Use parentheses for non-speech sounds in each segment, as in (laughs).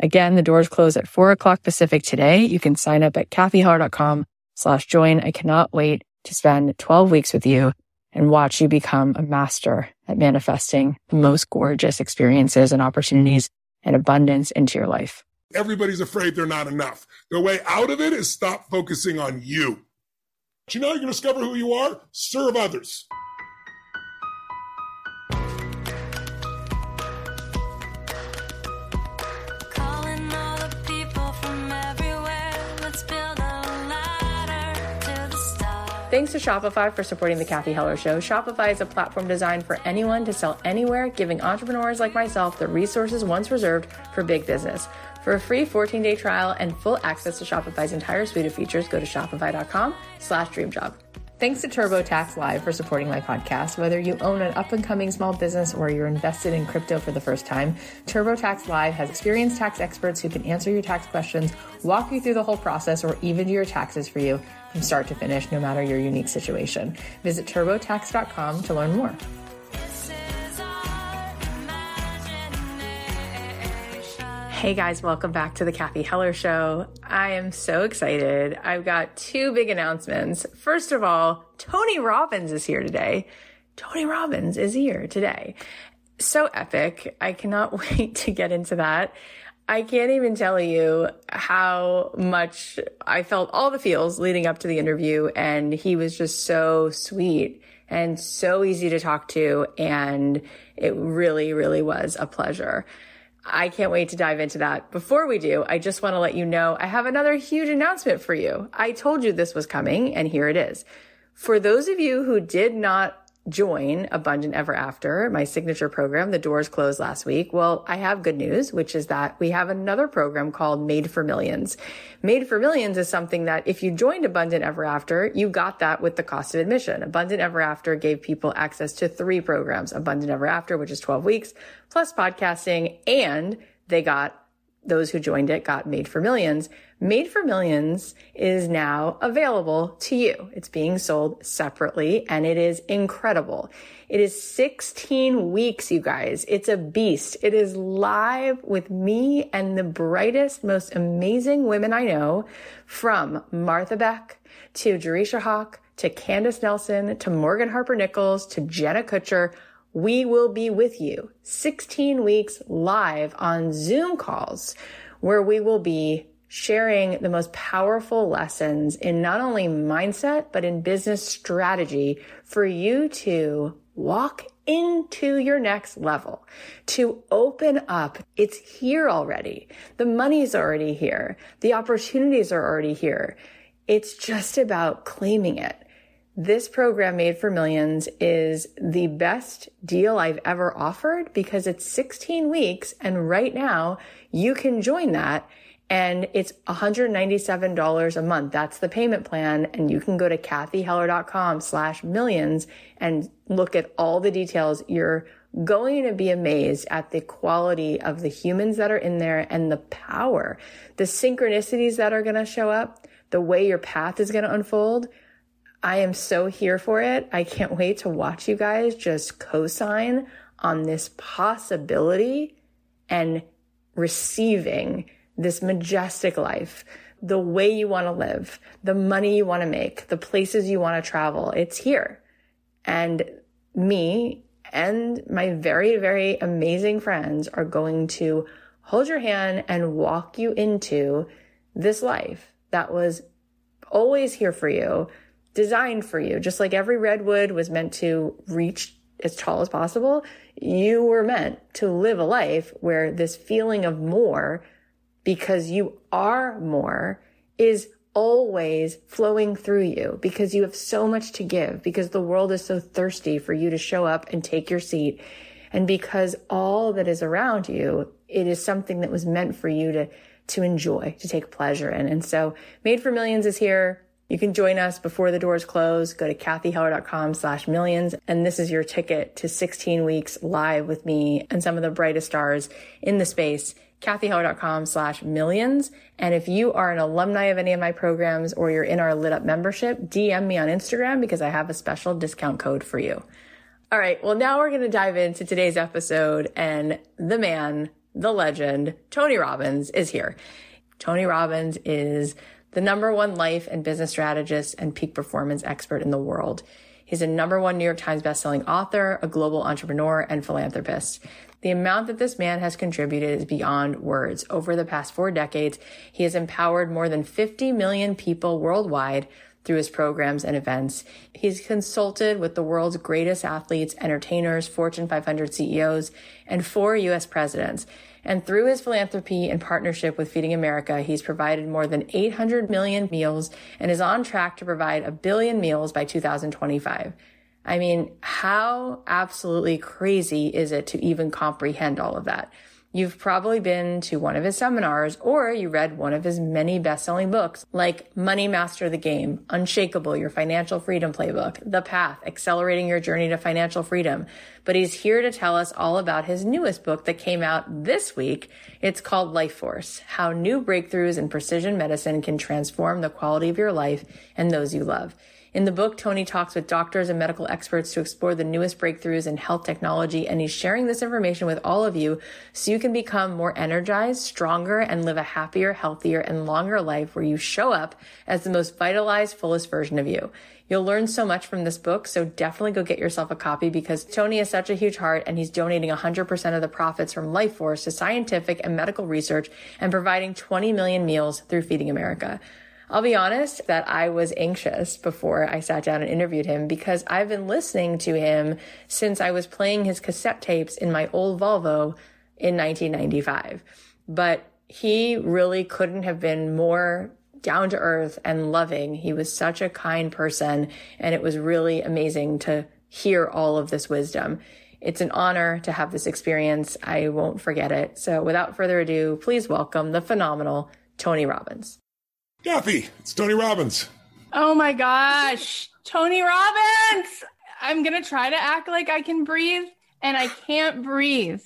Again, the doors close at four o'clock Pacific today. You can sign up at cathyheller.com slash join. I cannot wait to spend 12 weeks with you and watch you become a master at manifesting the most gorgeous experiences and opportunities and abundance into your life. Everybody's afraid they're not enough. The way out of it is stop focusing on you. But you know, you can discover who you are, serve others. Thanks to Shopify for supporting the Cathy Heller Show. Shopify is a platform designed for anyone to sell anywhere, giving entrepreneurs like myself the resources once reserved for big business. For a free 14-day trial and full access to Shopify's entire suite of features, go to shopify.com slash dreamjob. Thanks to TurboTax Live for supporting my podcast. Whether you own an up and coming small business or you're invested in crypto for the first time, TurboTax Live has experienced tax experts who can answer your tax questions, walk you through the whole process, or even do your taxes for you from start to finish, no matter your unique situation. Visit turbotax.com to learn more. Hey guys, welcome back to the Cathy Heller Show. I am so excited. I've got two big announcements. First of all, Tony Robbins is here today. Tony Robbins is here today. So epic. I cannot (laughs) wait to get into that. I can't even tell you how much I felt all the feels leading up to the interview. And he was just so sweet and so easy to talk to. And it really, really was a pleasure. I can't wait to dive into that. Before we do, I just want to let you know I have another huge announcement for you. I told you this was coming and here it is. For those of you who did not join Abundant Ever After, my signature program. The doors closed last week. Well, I have good news, which is that we have another program called Made for Millions. Made for Millions is something that if you joined Abundant Ever After, you got that with the cost of admission. Abundant Ever After gave people access to three programs, Abundant Ever After, which is 12 weeks, plus podcasting, and they got those who joined it got Made for Millions. Made for Millions is now available to you. It's being sold separately and it is incredible. It is 16 weeks, you guys. It's a beast. It is live with me and the brightest, most amazing women I know from Martha Beck to Jerisha Hawk to Candace Nelson to Morgan Harper Nichols to Jenna Kutcher we will be with you 16 weeks live on Zoom calls where we will be sharing the most powerful lessons in not only mindset, but in business strategy for you to walk into your next level, to open up. It's here already. The money's already here. The opportunities are already here. It's just about claiming it. This program made for millions is the best deal I've ever offered because it's 16 weeks. And right now you can join that and it's $197 a month. That's the payment plan. And you can go to cathyheller.com slash millions and look at all the details. You're going to be amazed at the quality of the humans that are in there and the power, the synchronicities that are going to show up, the way your path is going to unfold I am so here for it. I can't wait to watch you guys just co-sign on this possibility and receiving this majestic life, the way you want to live, the money you want to make, the places you want to travel. It's here. And me and my very, very amazing friends are going to hold your hand and walk you into this life that was always here for you designed for you. Just like every redwood was meant to reach as tall as possible, you were meant to live a life where this feeling of more, because you are more, is always flowing through you because you have so much to give, because the world is so thirsty for you to show up and take your seat. And because all that is around you, it is something that was meant for you to, to enjoy, to take pleasure in. And so Made for Millions is here. You can join us before the doors close. Go to cathyheller.com slash millions. And this is your ticket to 16 weeks live with me and some of the brightest stars in the space. cathyheller.com slash millions. And if you are an alumni of any of my programs or you're in our lit up membership, DM me on Instagram because I have a special discount code for you. All right. Well, now we're going to dive into today's episode and the man, the legend, Tony Robbins is here. Tony Robbins is the number one life and business strategist and peak performance expert in the world. He's a number one New York Times bestselling author, a global entrepreneur, and philanthropist. The amount that this man has contributed is beyond words. Over the past four decades, he has empowered more than 50 million people worldwide through his programs and events. He's consulted with the world's greatest athletes, entertainers, Fortune 500 CEOs, and four U.S. presidents. And through his philanthropy and partnership with Feeding America, he's provided more than 800 million meals and is on track to provide a billion meals by 2025. I mean, how absolutely crazy is it to even comprehend all of that? You've probably been to one of his seminars or you read one of his many best-selling books like Money Master the Game, Unshakable, Your Financial Freedom Playbook, The Path, Accelerating Your Journey to Financial Freedom. But he's here to tell us all about his newest book that came out this week. It's called Life Force, How New Breakthroughs in Precision Medicine Can Transform the Quality of Your Life and Those You Love. In the book, Tony talks with doctors and medical experts to explore the newest breakthroughs in health technology, and he's sharing this information with all of you so you can become more energized, stronger, and live a happier, healthier, and longer life where you show up as the most vitalized, fullest version of you. You'll learn so much from this book, so definitely go get yourself a copy because Tony has such a huge heart and he's donating 100% of the profits from Life Force to scientific and medical research and providing 20 million meals through Feeding America. I'll be honest that I was anxious before I sat down and interviewed him because I've been listening to him since I was playing his cassette tapes in my old Volvo in 1995. But he really couldn't have been more down to earth and loving. He was such a kind person and it was really amazing to hear all of this wisdom. It's an honor to have this experience. I won't forget it. So without further ado, please welcome the phenomenal Tony Robbins. Cathy, it's Tony Robbins. Oh my gosh, Tony Robbins! I'm gonna try to act like I can breathe, and I can't breathe.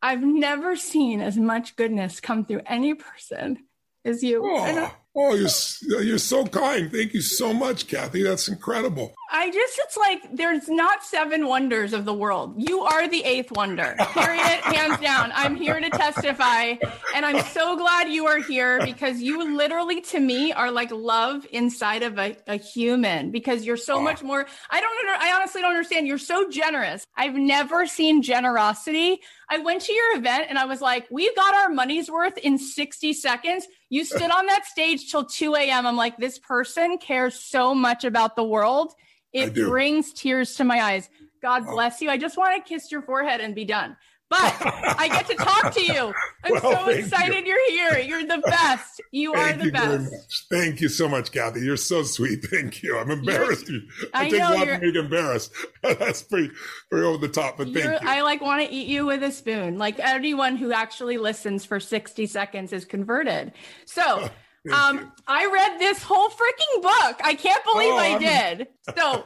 I've never seen as much goodness come through any person as you. Oh. Oh, you're you're so kind. Thank you so much, Cathy. That's incredible. I just it's like there's not seven wonders of the world. You are the eighth wonder. Period. (laughs) Hands down. I'm here to testify and I'm so glad you are here because you literally to me are like love inside of a, a human because you're so oh. much more I don't under, I honestly don't understand. You're so generous. I've never seen generosity. I went to your event and I was like, we got our money's worth in 60 seconds you stood on that stage till 2 a.m. I'm like, this person cares so much about the world. It brings tears to my eyes. God bless you. I just want to kiss your forehead and be done but I get to talk to you. (laughs) I'm well, so excited you. are here. You're the best. You thank are the you best. Thank you so much, Cathy. You're so sweet. (laughs) Thank you. I'm embarrassed. You're, I, I take know, a lot to make embarrassed. That's pretty, pretty over the top, but thank you. I like want to eat you with a spoon. Like anyone who actually listens for 60 seconds is converted. So, (laughs) um, I read this whole freaking book. I can't believe oh, I I'm... did. So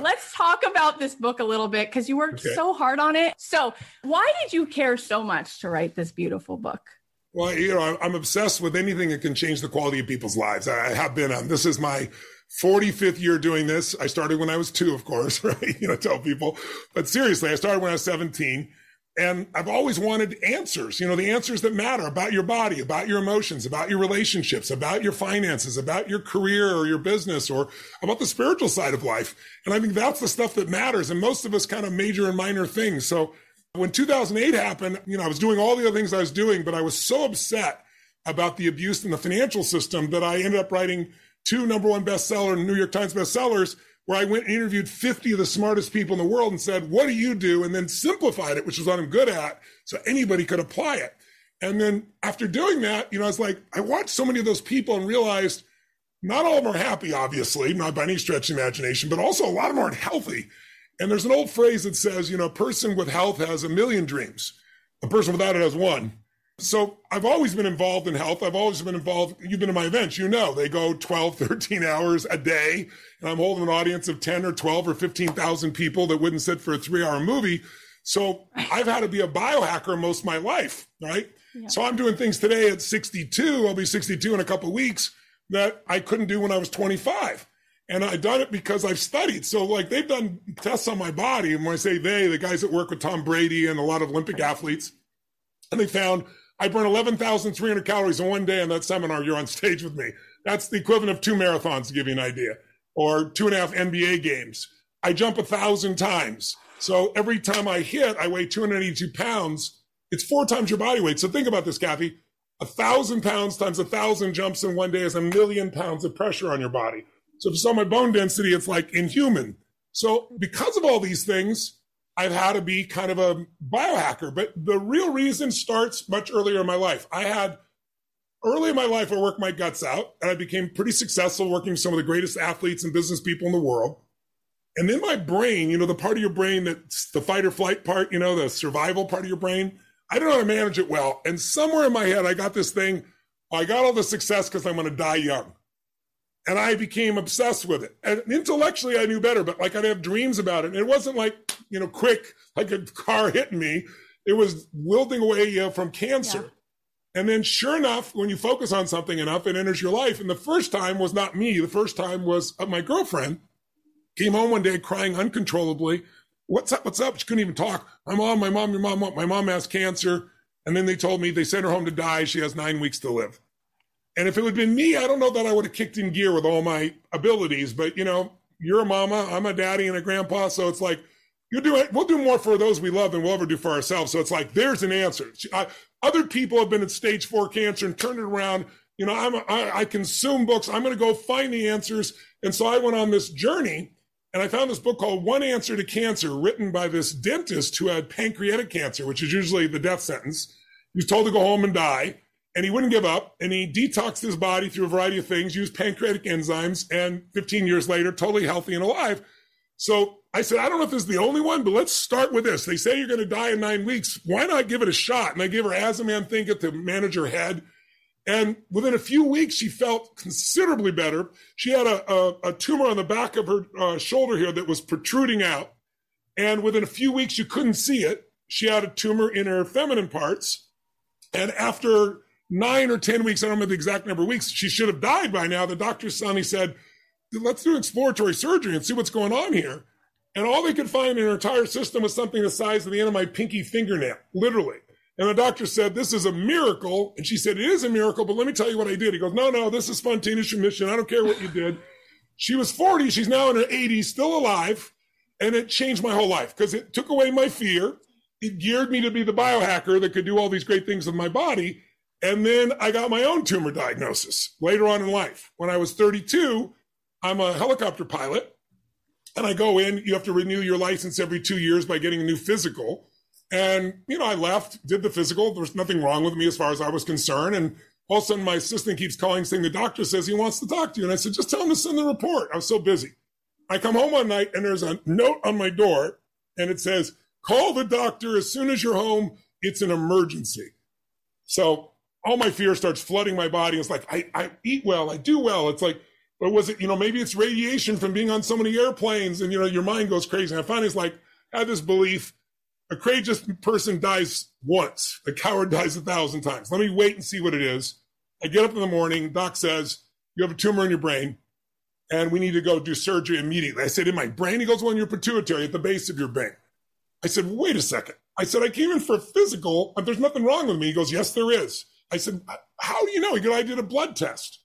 let's talk about this book a little bit because you worked okay. so hard on it. So, why did you care so much to write this beautiful book? Well, you know, I'm obsessed with anything that can change the quality of people's lives. I have been on. This is my 45th year doing this. I started when I was two, of course, (laughs) right? You know, tell people. But seriously, I started when I was 17. And I've always wanted answers, you know, the answers that matter about your body, about your emotions, about your relationships, about your finances, about your career or your business or about the spiritual side of life. And I think that's the stuff that matters. And most of us kind of major and minor things. So when 2008 happened, you know, I was doing all the other things I was doing, but I was so upset about the abuse in the financial system that I ended up writing two number one bestseller New York Times bestsellers, where I went and interviewed 50 of the smartest people in the world and said, what do you do? And then simplified it, which is what I'm good at. So anybody could apply it. And then after doing that, you know, I was like, I watched so many of those people and realized not all of them are happy, obviously, not by any stretch of imagination, but also a lot of them aren't healthy. And there's an old phrase that says, you know, a person with health has a million dreams. A person without it has one. So I've always been involved in health. I've always been involved. You've been to my events, you know, they go 12, (laughs) 13 hours a day. And I'm holding an audience of 10 or 12 or 15,000 people that wouldn't sit for a three hour movie. So I've had to be a biohacker most of my life, right? Yeah. So I'm doing things today at 62. I'll be 62 in a couple weeks that I couldn't do when I was 25. And I've done it because I've studied. So, like, they've done tests on my body. And when I say they, the guys that work with Tom Brady and a lot of Olympic athletes, and they found I burn 11,300 calories in one day on that seminar. You're on stage with me. That's the equivalent of two marathons, to give you an idea, or two and a half NBA games. I jump a thousand times. So every time I hit, I weigh 282 pounds. It's four times your body weight. So think about this, Cathy. A thousand pounds times a thousand jumps in one day is a million pounds of pressure on your body. So if you saw my bone density, it's like inhuman. So because of all these things, I've had to be kind of a biohacker. But the real reason starts much earlier in my life. I had early in my life, I worked my guts out and I became pretty successful working with some of the greatest athletes and business people in the world. And then my brain, you know, the part of your brain that's the fight or flight part, you know, the survival part of your brain, I don't know how to manage it well. And somewhere in my head, I got this thing. I got all the success because I'm going to die young and I became obsessed with it. And intellectually, I knew better, but like I'd have dreams about it. And it wasn't like, you know, quick, like a car hitting me. It was wilting away you know, from cancer. Yeah. And then, sure enough, when you focus on something enough, it enters your life. And the first time was not me. The first time was uh, my girlfriend came home one day crying uncontrollably. What's up? What's up? She couldn't even talk. My mom, my mom, your mom, my mom has cancer. And then they told me they sent her home to die. She has nine weeks to live. And if it had been me, I don't know that I would have kicked in gear with all my abilities. But you know, you're a mama, I'm a daddy and a grandpa, so it's like you do it. We'll do more for those we love than we'll ever do for ourselves. So it's like there's an answer. I, other people have been at stage four cancer and turned it around. You know, I'm a, I, I consume books. I'm going to go find the answers. And so I went on this journey, and I found this book called One Answer to Cancer, written by this dentist who had pancreatic cancer, which is usually the death sentence. He was told to go home and die and he wouldn't give up and he detoxed his body through a variety of things used pancreatic enzymes and 15 years later totally healthy and alive. So i said i don't know if this is the only one but let's start with this. They say you're going to die in nine weeks. Why not give it a shot? And i gave her Azaman Think to manage her head. And within a few weeks she felt considerably better. She had a, a, a tumor on the back of her uh, shoulder here that was protruding out. And within a few weeks you couldn't see it. She had a tumor in her feminine parts. And after nine or 10 weeks, I don't remember the exact number of weeks, she should have died by now. The doctor's son, he said, let's do exploratory surgery and see what's going on here. And all they could find in her entire system was something the size of the end of my pinky fingernail, literally. And the doctor said, This is a miracle. And she said, It is a miracle, but let me tell you what I did. He goes, No, no, this is spontaneous remission. I don't care what you did. She was 40. She's now in her 80s, still alive. And it changed my whole life because it took away my fear. It geared me to be the biohacker that could do all these great things with my body. And then I got my own tumor diagnosis later on in life. When I was 32, I'm a helicopter pilot. And I go in, you have to renew your license every two years by getting a new physical. And, you know, I left, did the physical. There was nothing wrong with me as far as I was concerned. And all of a sudden, my assistant keeps calling saying the doctor says he wants to talk to you. And I said, just tell him to send the report. I was so busy. I come home one night and there's a note on my door and it says, call the doctor as soon as you're home. It's an emergency. So all my fear starts flooding my body. It's like, I, I eat well, I do well. It's like, or was it, you know, maybe it's radiation from being on so many airplanes and, you know, your mind goes crazy. And I finally was like, I had this belief a courageous person dies once, a coward (laughs) dies a thousand times. Let me wait and see what it is. I get up in the morning, doc says, you have a tumor in your brain and we need to go do surgery immediately. I said, in my brain? He goes, well, in your pituitary at the base of your brain. I said, wait a second. I said, I came in for a physical, but there's nothing wrong with me. He goes, yes, there is. I said, How do you know? He goes, I did a blood test.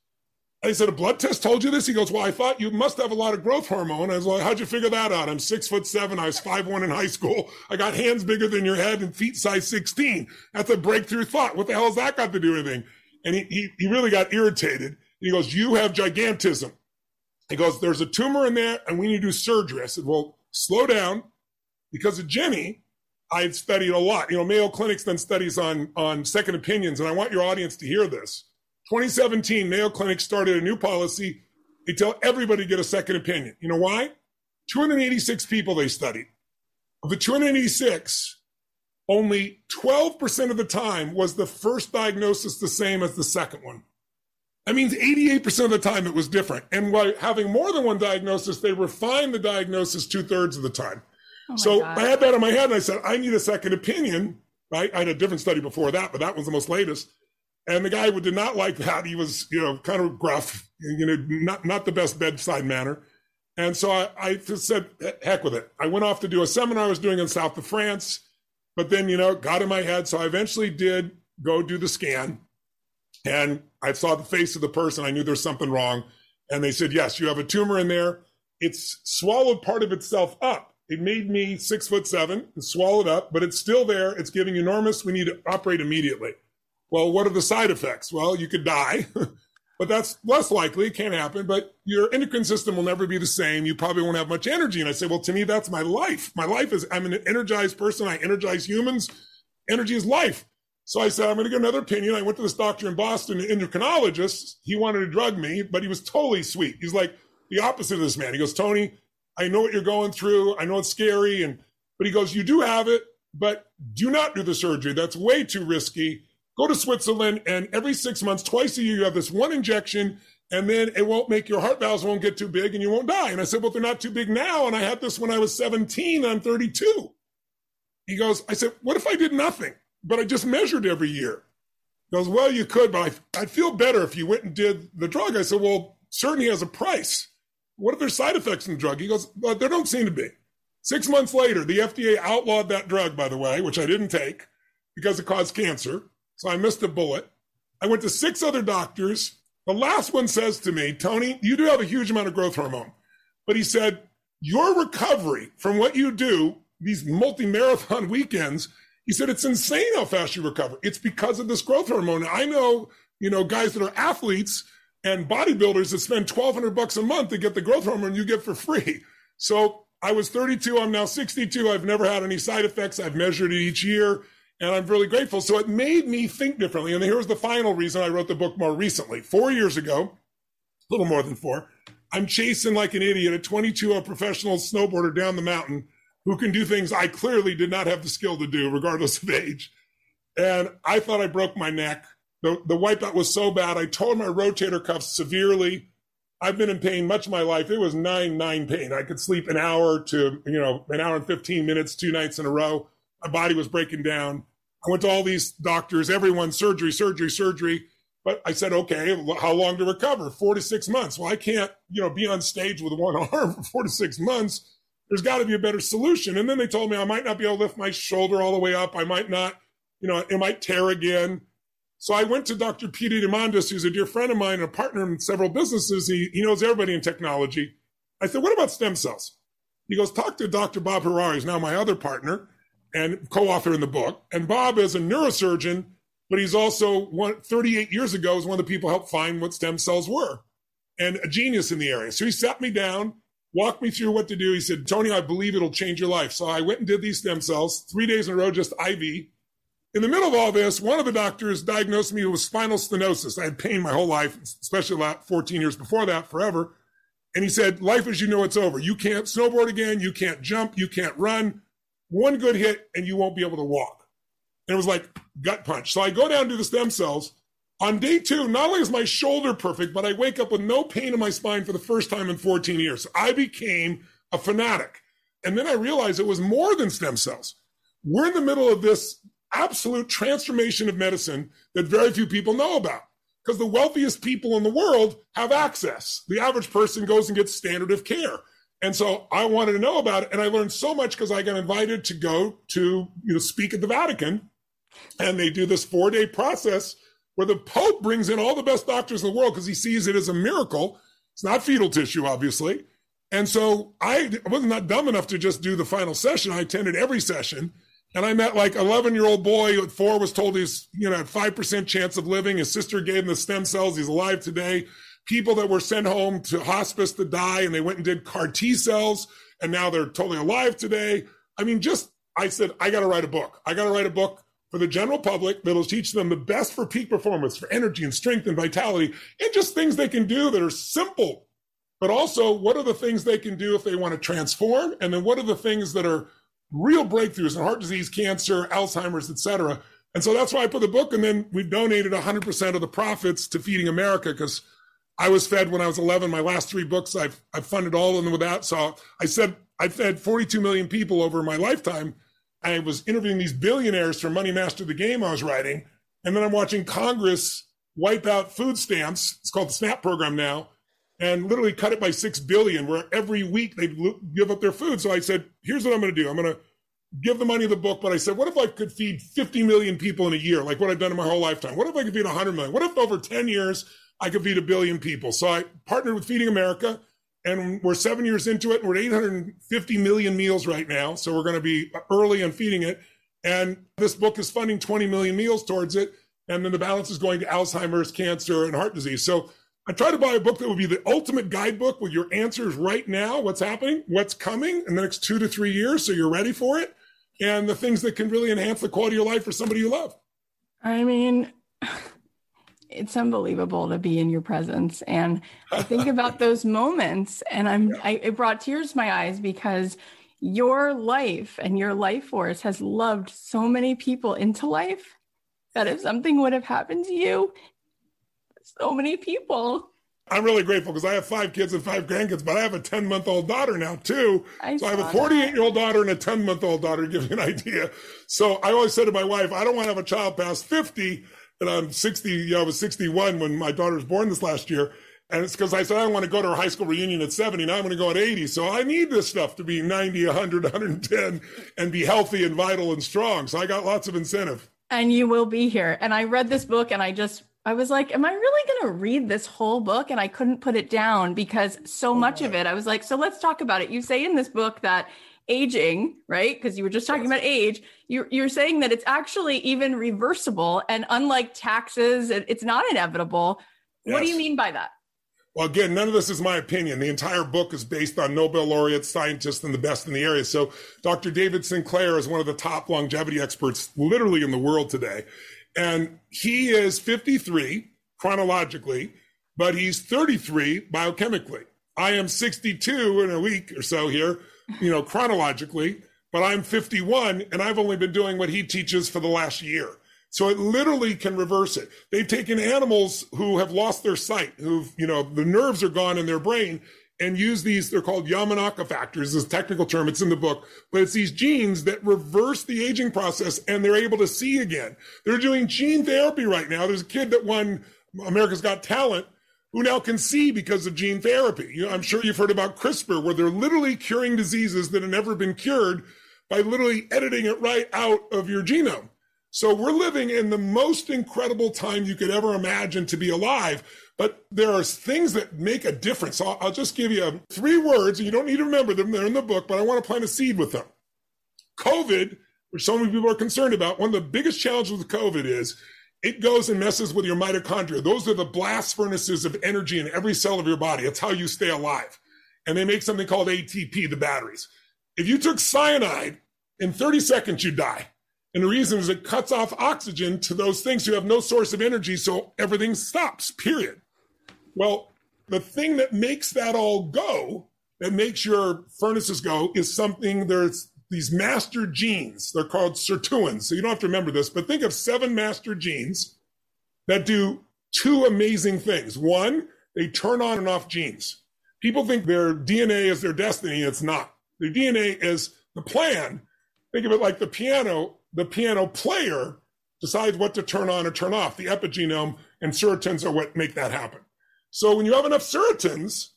I said, A blood test told you this? He goes, Well, I thought you must have a lot of growth hormone. I was like, How'd you figure that out? I'm six foot seven. I was five one in high school. I got hands bigger than your head and feet size 16. That's a breakthrough thought. What the hell has that got to do with anything? And he, he, he really got irritated. He goes, You have gigantism. He goes, There's a tumor in there and we need to do surgery. I said, Well, slow down. Because of Jenny, I had studied a lot. You know, Mayo Clinic's done studies on, on second opinions, and I want your audience to hear this. 2017, Mayo Clinic started a new policy. They tell everybody to get a second opinion. You know why? 286 people they studied. Of the 286, only 12% of the time was the first diagnosis the same as the second one. That means 88% of the time it was different. And by having more than one diagnosis, they refined the diagnosis two thirds of the time. Oh so God. I had that in my head and I said, I need a second opinion. Right? I had a different study before that, but that was the most latest. And the guy did not like that. He was, you know, kind of gruff, you know, not, not the best bedside manner. And so I, I just said, heck with it. I went off to do a seminar I was doing in south of France, but then, you know, got in my head. So I eventually did go do the scan and I saw the face of the person. I knew there's something wrong. And they said, yes, you have a tumor in there. It's swallowed part of itself up. It made me six foot seven and swallowed up, but it's still there. It's giving enormous. We need to operate immediately. Well, what are the side effects? Well, you could die. (laughs) but that's less likely. It can't happen. But your endocrine system will never be the same. You probably won't have much energy. And I say, well, to me, that's my life. My life is, I'm an energized person. I energize humans. Energy is life. So I said, I'm going to get another opinion. I went to this doctor in Boston, an endocrinologist. He wanted to drug me, but he was totally sweet. He's like the opposite of this man. He goes, Tony, I know what you're going through. I know it's scary. And, but he goes, you do have it, but do not do the surgery. That's way too risky Go to Switzerland, and every six months, twice a year, you have this one injection, and then it won't make your heart valves won't get too big, and you won't die. And I said, well, they're not too big now, and I had this when I was 17. I'm 32. He goes, I said, what if I did nothing, but I just measured every year? He goes, well, you could, but I'd feel better if you went and did the drug. I said, well, certainly has a price. What if there's side effects in the drug? He goes, well, there don't seem to be. Six months later, the FDA outlawed that drug, by the way, which I didn't take because it caused cancer. So I missed a bullet. I went to six other doctors. The last one says to me, Tony, you do have a huge amount of growth hormone. But he said, your recovery from what you do, these multi marathon (laughs) weekends, he said, it's insane how fast you recover. It's because of this growth hormone. I know, you know, guys that are athletes and bodybuilders that spend 1200 bucks a month to get the growth hormone you get for free. So I was 32. I'm now 62. I've never had any side effects. I've measured it each year and I'm really grateful. So it made me think differently. And here's the final reason I wrote the book more recently. Four years ago, a little more than four, I'm chasing like an idiot a 22 a professional snowboarder down the mountain who can do things I clearly did not have the skill to do, regardless of age. And I thought I broke my neck. The, the wipeout was so bad. I tore my rotator cuff severely. I've been in pain much of my life. It was nine, nine pain. I could sleep an hour to, you know, an hour and 15 minutes, two nights in a row my body was breaking down. I went to all these doctors, everyone surgery, surgery, surgery. But I said, okay, how long to recover? Four to six months. Well, I can't, you know, be on stage with one (laughs) arm for four to six months. There's got to be a better solution. And then they told me I might not be able to lift my shoulder all the way up. I might not, you know, it might tear again. So I went to Dr. Peter Diamandis, who's a dear friend of mine and a partner in several businesses. He, he knows everybody in technology. I said, what about stem cells? He goes, talk to Dr. Bob Hariri, who's now my other partner and co-author in the book. And Bob is a neurosurgeon, but he's also one 38 years ago was one of the people who helped find what stem cells were and a genius in the area. So he sat me down, walked me through what to do. He said, Tony, I believe it'll change your life. So I went and did these stem cells three days in a row, just IV. In the middle of all this, one of the doctors diagnosed me with spinal stenosis. I had pain my whole life, especially 14 years before that, forever. And he said, life as you know it's over. You can't snowboard again. You can't jump. You can't run one good hit and you won't be able to walk. And it was like gut punch. So I go down to the stem cells. On day two, not only is my shoulder perfect, but I wake up with no pain in my spine for the first time in 14 years. I became a fanatic. And then I realized it was more than stem cells. We're in the middle of this absolute transformation of medicine that very few people know about because the wealthiest people in the world have access. The average person goes and gets standard of care. And so I wanted to know about it. And I learned so much because I got invited to go to, you know, speak at the Vatican. And they do this four day process where the Pope brings in all the best doctors in the world because he sees it as a miracle. It's not fetal tissue, obviously. And so I was not dumb enough to just do the final session. I attended every session. And I met like 11 year old boy at four was told he's, you know, had 5% chance of living. His sister gave him the stem cells. He's alive today. people that were sent home to hospice to die and they went and did CAR T cells and now they're totally alive today. I mean, just, I said, I got to write a book. I got to write a book for the general public that'll teach them the best for peak performance, for energy and strength and vitality, and just things they can do that are simple. But also, what are the things they can do if they want to transform? And then what are the things that are real breakthroughs in heart disease, cancer, Alzheimer's, etc. And so that's why I put the book. And then we donated 100% of the profits to Feeding America because I was fed when I was 11. My last three books, I've, I've funded all of them with that. So I said I fed 42 million people over my lifetime. I was interviewing these billionaires for Money Master the Game I was writing. And then I'm watching Congress wipe out food stamps. It's called the SNAP program now and literally cut it by 6 billion where every week they give up their food. So I said, here's what I'm going to do. I'm going to give the money of the book, but I said, what if I could feed 50 million people in a year, like what I've done in my whole lifetime? What if I could feed 100 million? What if over 10 years I could feed a billion people. So I partnered with Feeding America, and we're seven years into it. We're at 850 million meals right now. So we're going to be early on feeding it. And this book is funding 20 million meals towards it. And then the balance is going to Alzheimer's, cancer, and heart disease. So I try to buy a book that would be the ultimate guidebook with your answers right now, what's happening, what's coming in the next two to three years, so you're ready for it, and the things that can really enhance the quality of your life for somebody you love. I mean, it's unbelievable to be in your presence and i think (laughs) about those moments and i'm I, it brought tears to my eyes because your life and your life force has loved so many people into life that if something would have happened to you so many people I'm really grateful because I have five kids and five grandkids, but I have a 10 month old daughter now too. I so I have a 48 year old daughter and a 10 month old daughter to give you an idea. So I always said to my wife, I don't want to have a child past 50 and I'm 60, you know, I was 61 when my daughter was born this last year. And it's because I said, I don't want to go to her high school reunion at 70. Now I'm going to go at 80. So I need this stuff to be 90, 100, 110 and be healthy and vital and strong. So I got lots of incentive. And you will be here. And I read this book and I just, I was like, am I really going to read this whole book? And I couldn't put it down because so oh much of it, I was like, so let's talk about it. You say in this book that aging, right? Because you were just talking about age. You're, you're saying that it's actually even reversible. And unlike taxes, it's not inevitable. Yes. What do you mean by that? Well, again, none of this is my opinion. The entire book is based on Nobel laureate scientists and the best in the area. So Dr. David Sinclair is one of the top longevity experts literally in the world today. And he is 53 chronologically, but he's 33 biochemically. I am 62 in a week or so here you know, chronologically, but I'm 51 and I've only been doing what he teaches for the last year. So it literally can reverse it. They've taken animals who have lost their sight, who've, you know, the nerves are gone in their brain and use these, they're called Yamanaka factors, this technical term, it's in the book, but it's these genes that reverse the aging process and they're able to see again. They're doing gene therapy right now. There's a kid that won America's Got Talent who now can see because of gene therapy. You know, I'm sure you've heard about CRISPR, where they're literally curing diseases that have never been cured by literally editing it right out of your genome. So we're living in the most incredible time you could ever imagine to be alive. But there are things that make a difference. I'll, I'll just give you um, three words, and you don't need to remember them. They're in the book, but I want to plant a seed with them. COVID, which so many people are concerned about, one of the biggest challenges with COVID is it goes and messes with your mitochondria. Those are the blast furnaces of energy in every cell of your body. It's how you stay alive. And they make something called ATP, the batteries. If you took cyanide, in 30 seconds, you die. And the reason is it cuts off oxygen to those things who have no source of energy, so everything stops, period. Well, the thing that makes that all go, that makes your furnaces go, is something there's these master genes. They're called sirtuins. So you don't have to remember this, but think of seven master genes that do two amazing things. One, they turn on and off genes. People think their DNA is their destiny. It's not. Their DNA is the plan. Think of it like the piano. The piano player decides what to turn on or turn off. The epigenome and sirtuins are what make that happen. So when you have enough sirtuins,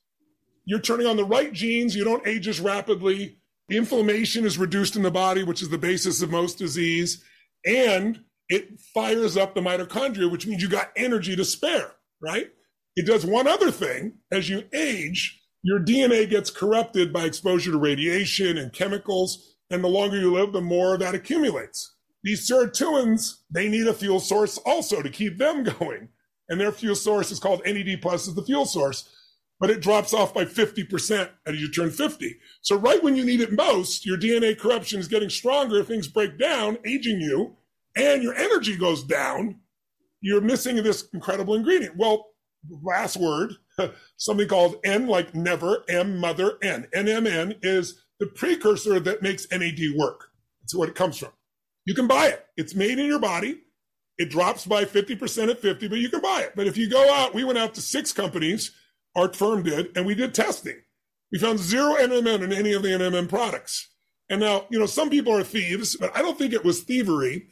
you're turning on the right genes. You don't age as rapidly. Inflammation is reduced in the body, which is the basis of most disease, and it fires up the mitochondria, which means you got energy to spare, right? It does one other thing. As you age, your DNA gets corrupted by exposure to radiation and chemicals, and the longer you live, the more that accumulates. These sirtuins, they need a fuel source also to keep them (laughs) going. And their fuel source is called NAD plus is the fuel source, but it drops off by 50% as you turn 50. So right when you need it most, your DNA corruption is getting stronger, things break down, aging you, and your energy goes down. You're missing this incredible ingredient. Well, last word, (laughs) something called N, like never, M, mother, N. NMN is the precursor that makes NAD work. That's what it comes from. You can buy it. It's made in your body. It drops by 50% at 50, but you can buy it. But if you go out, we went out to six companies, our firm did, and we did testing. We found zero NMN in any of the NMN products. And now, you know, some people are thieves, but I don't think it was thievery.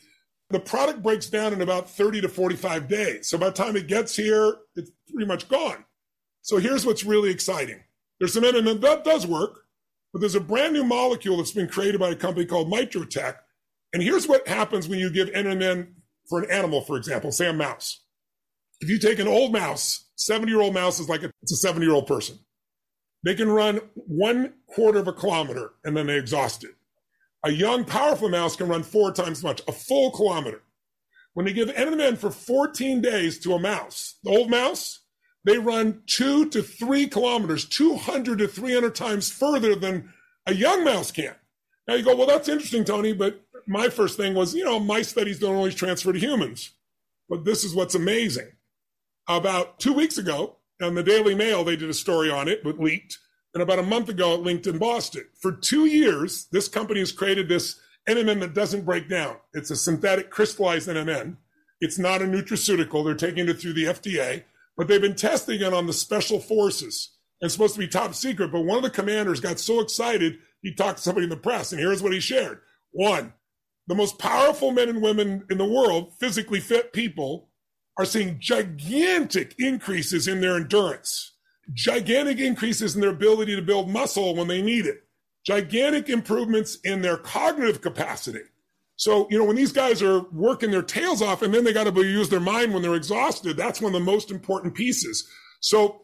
The product breaks down in about 30 to 45 days. So by the time it gets here, it's pretty much gone. So here's what's really exciting. There's some NMN that does work, but there's a brand new molecule that's been created by a company called Mitrotech. And here's what happens when you give NMN for an animal, for example, say a mouse. If you take an old mouse, 70 year old mouse is like a, it's a 70 year old person. They can run one quarter of a kilometer and then they exhaust it. A young, powerful mouse can run four times much, a full kilometer. When they give NMN for 14 days to a mouse, the old mouse, they run two to three kilometers, 200 to 300 times further than a young mouse can. Now you go, well, that's interesting, Tony, but my first thing was, you know, my studies don't always transfer to humans. But this is what's amazing. About two weeks ago, on the Daily Mail, they did a story on it, but leaked. And about a month ago, it linked in Boston. For two years, this company has created this NMN that doesn't break down. It's a synthetic crystallized NMN. It's not a nutraceutical. They're taking it through the FDA, but they've been testing it on the special forces. It's supposed to be top secret. But one of the commanders got so excited, he talked to somebody in the press, and here's what he shared. One, the most powerful men and women in the world, physically fit people, are seeing gigantic increases in their endurance, gigantic increases in their ability to build muscle when they need it, gigantic improvements in their cognitive capacity. So, you know, when these guys are working their tails off and then they got to use their mind when they're exhausted, that's one of the most important pieces. So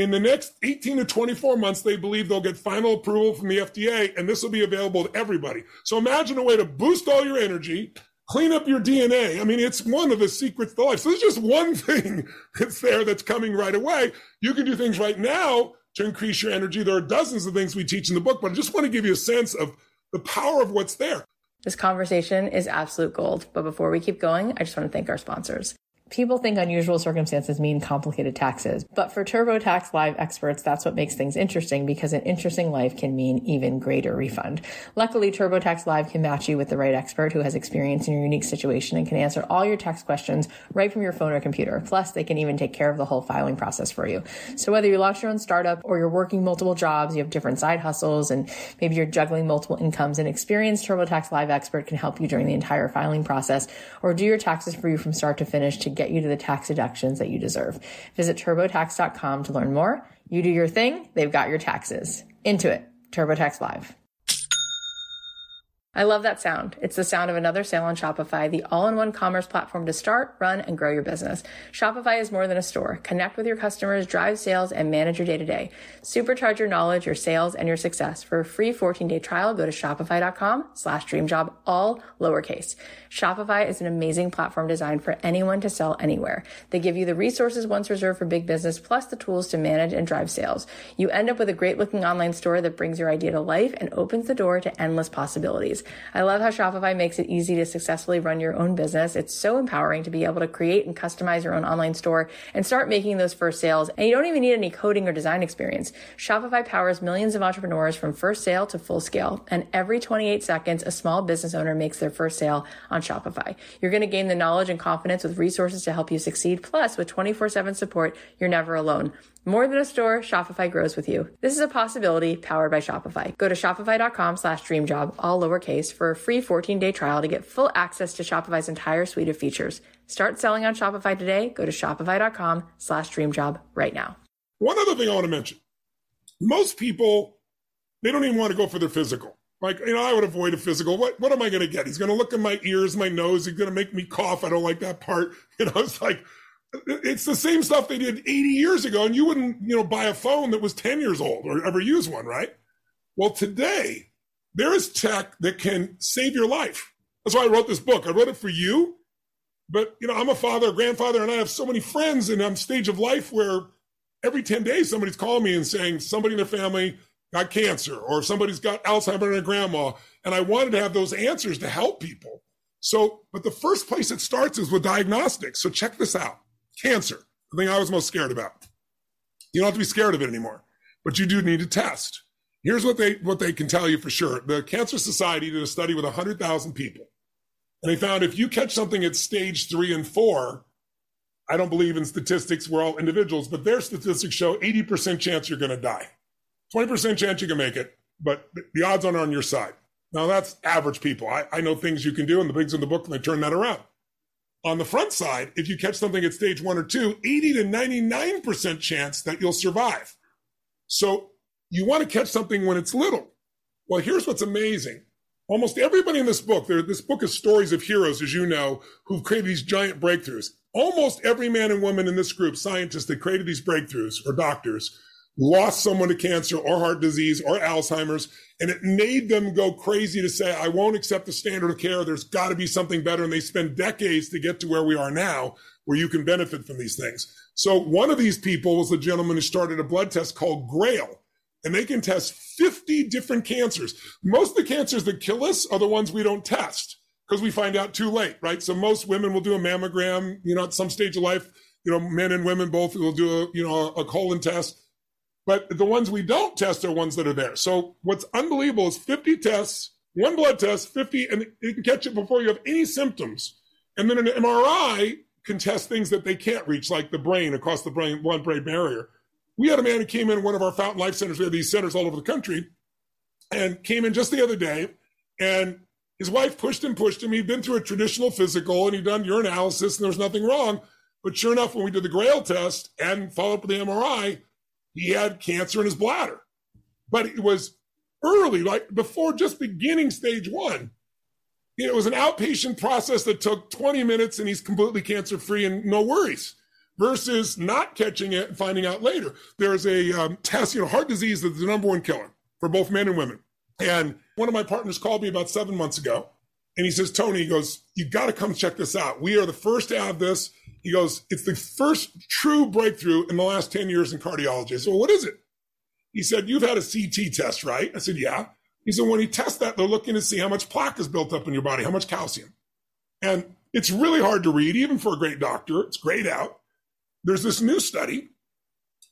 in the next 18 to 24 months, they believe they'll get final approval from the FDA, and this will be available to everybody. So imagine a way to boost all your energy, clean up your DNA. I mean, it's one of the secrets to life. So there's just one (laughs) thing that's there that's coming right away. You can do things right now to increase your energy. There are dozens of things we teach in the book, but I just want to give you a sense of the power of what's there. This conversation is absolute gold. But before we keep going, I just want to thank our sponsors. People think unusual circumstances mean complicated taxes, but for TurboTax Live experts, that's what makes things interesting because an interesting life can mean even greater refund. Luckily, TurboTax Live can match you with the right expert who has experience in your unique situation and can answer all your tax questions right from your phone or computer. Plus, they can even take care of the whole filing process for you. So whether you launched your own startup or you're working multiple jobs, you have different side hustles, and maybe you're juggling multiple incomes, an experienced TurboTax Live expert can help you during the entire filing process or do your taxes for you from start to finish to get you to the tax deductions that you deserve. Visit turbotax.com to learn more. You do your thing, they've got your taxes. Intuit. TurboTax Live. I love that sound. It's the sound of another sale on Shopify, the all-in-one commerce platform to start, run, and grow your business. Shopify is more than a store. Connect with your customers, drive sales, and manage your day-to-day. Supercharge your knowledge, your sales, and your success. For a free 14-day trial, go to shopify.com slash dreamjob, all lowercase. Shopify is an amazing platform designed for anyone to sell anywhere. They give you the resources once reserved for big business, plus the tools to manage and drive sales. You end up with a great looking online store that brings your idea to life and opens the door to endless possibilities. I love how Shopify makes it easy to successfully run your own business. It's so empowering to be able to create and customize your own online store and start making those first sales. And you don't even need any coding or design experience. Shopify powers millions of entrepreneurs from first sale to full scale. And every 28 seconds, a small business owner makes their first sale on Shopify. You're going to gain the knowledge and confidence with resources to help you succeed. Plus, with 24 7 support, you're never alone. More than a store, Shopify grows with you. This is a possibility powered by Shopify. Go to shopify.com slash dreamjob, all lowercase, for a free 14-day trial to get full access to Shopify's entire suite of features. Start selling on Shopify today. Go to shopify.com slash dreamjob right now. One other thing I want to mention. Most people, they don't even want to go for their physical. Like, you know, I would avoid a physical. What, what am I going to get? He's going to look at my ears, my nose. He's going to make me cough. I don't like that part. (laughs) You know, it's like, it's the same stuff they did 80 years ago, and you wouldn't, you know, buy a phone that was 10 years old or ever use one, right? Well, today there is tech that can save your life. That's why I wrote this book. I wrote it for you But, you know, I'm a father, a grandfather, and I have so many friends and I'm stage of life where every 10 days somebody's calling me and saying somebody in their family got cancer or somebody's got Alzheimer and a grandma. And I wanted to have those answers to help people. So, but the first place it starts is with diagnostics. So check this out. Cancer, the thing I was most scared about. You don't have to be scared of it anymore, but you do need to test. Here's what they, what they can tell you for sure. The Cancer Society did a study with 100,000 people. And they found if you catch something at stage three and four, I don't believe in statistics. We're all individuals, but their statistics show 80% chance you're going to die. 20% chance you can make it, but the odds aren't on your side. Now that's average people. I, I know things you can do and the things in the book and they turn that around. On the front side, if you catch something at stage one or two, 80 to 99% chance that you'll survive. So you want to catch something when it's little. Well, here's what's amazing. Almost everybody in this book, this book is stories of heroes, as you know, who've created these giant breakthroughs. Almost every man and woman in this group, scientists that created these breakthroughs or doctors, lost someone to cancer or heart disease or Alzheimer's, and it made them go crazy to say, I won't accept the standard of care. There's got to be something better. And they spend decades to get to where we are now, where you can benefit from these things. So one of these people was the gentleman who started a blood test called Grail, and they can test 50 different cancers. Most of the cancers that kill us are the ones we don't test because we find out too late, right? So most women will do a mammogram, you know, at some stage of life, you know, men and women both will do a, you know, a colon test but the ones we don't test are ones that are there. So what's unbelievable is 50 tests, one blood test, 50, and you can catch it before you have any symptoms. And then an MRI can test things that they can't reach, like the brain across the brain, blood brain barrier. We had a man who came in one of our Fountain Life centers. We have these centers all over the country, and came in just the other day. And his wife pushed him, pushed him. He'd been through a traditional physical and he'd done urinalysis, and there was nothing wrong. But sure enough, when we did the Grail test and followed up with the MRI, he had cancer in his bladder. But it was early, like before just beginning stage one. It was an outpatient process that took 20 minutes and he's completely cancer free and no worries versus not catching it and finding out later. There's a um, test, you know, heart disease is the number one killer for both men and women. And one of my partners called me about seven months ago and he says, Tony, he goes, you got to come check this out. We are the first to have this. He goes, it's the first true breakthrough in the last 10 years in cardiology. I said, well, what is it? He said, you've had a CT test, right? I said, yeah. He said, when you test that, they're looking to see how much plaque is built up in your body, how much calcium. And it's really hard to read, even for a great doctor. It's grayed out. There's this new study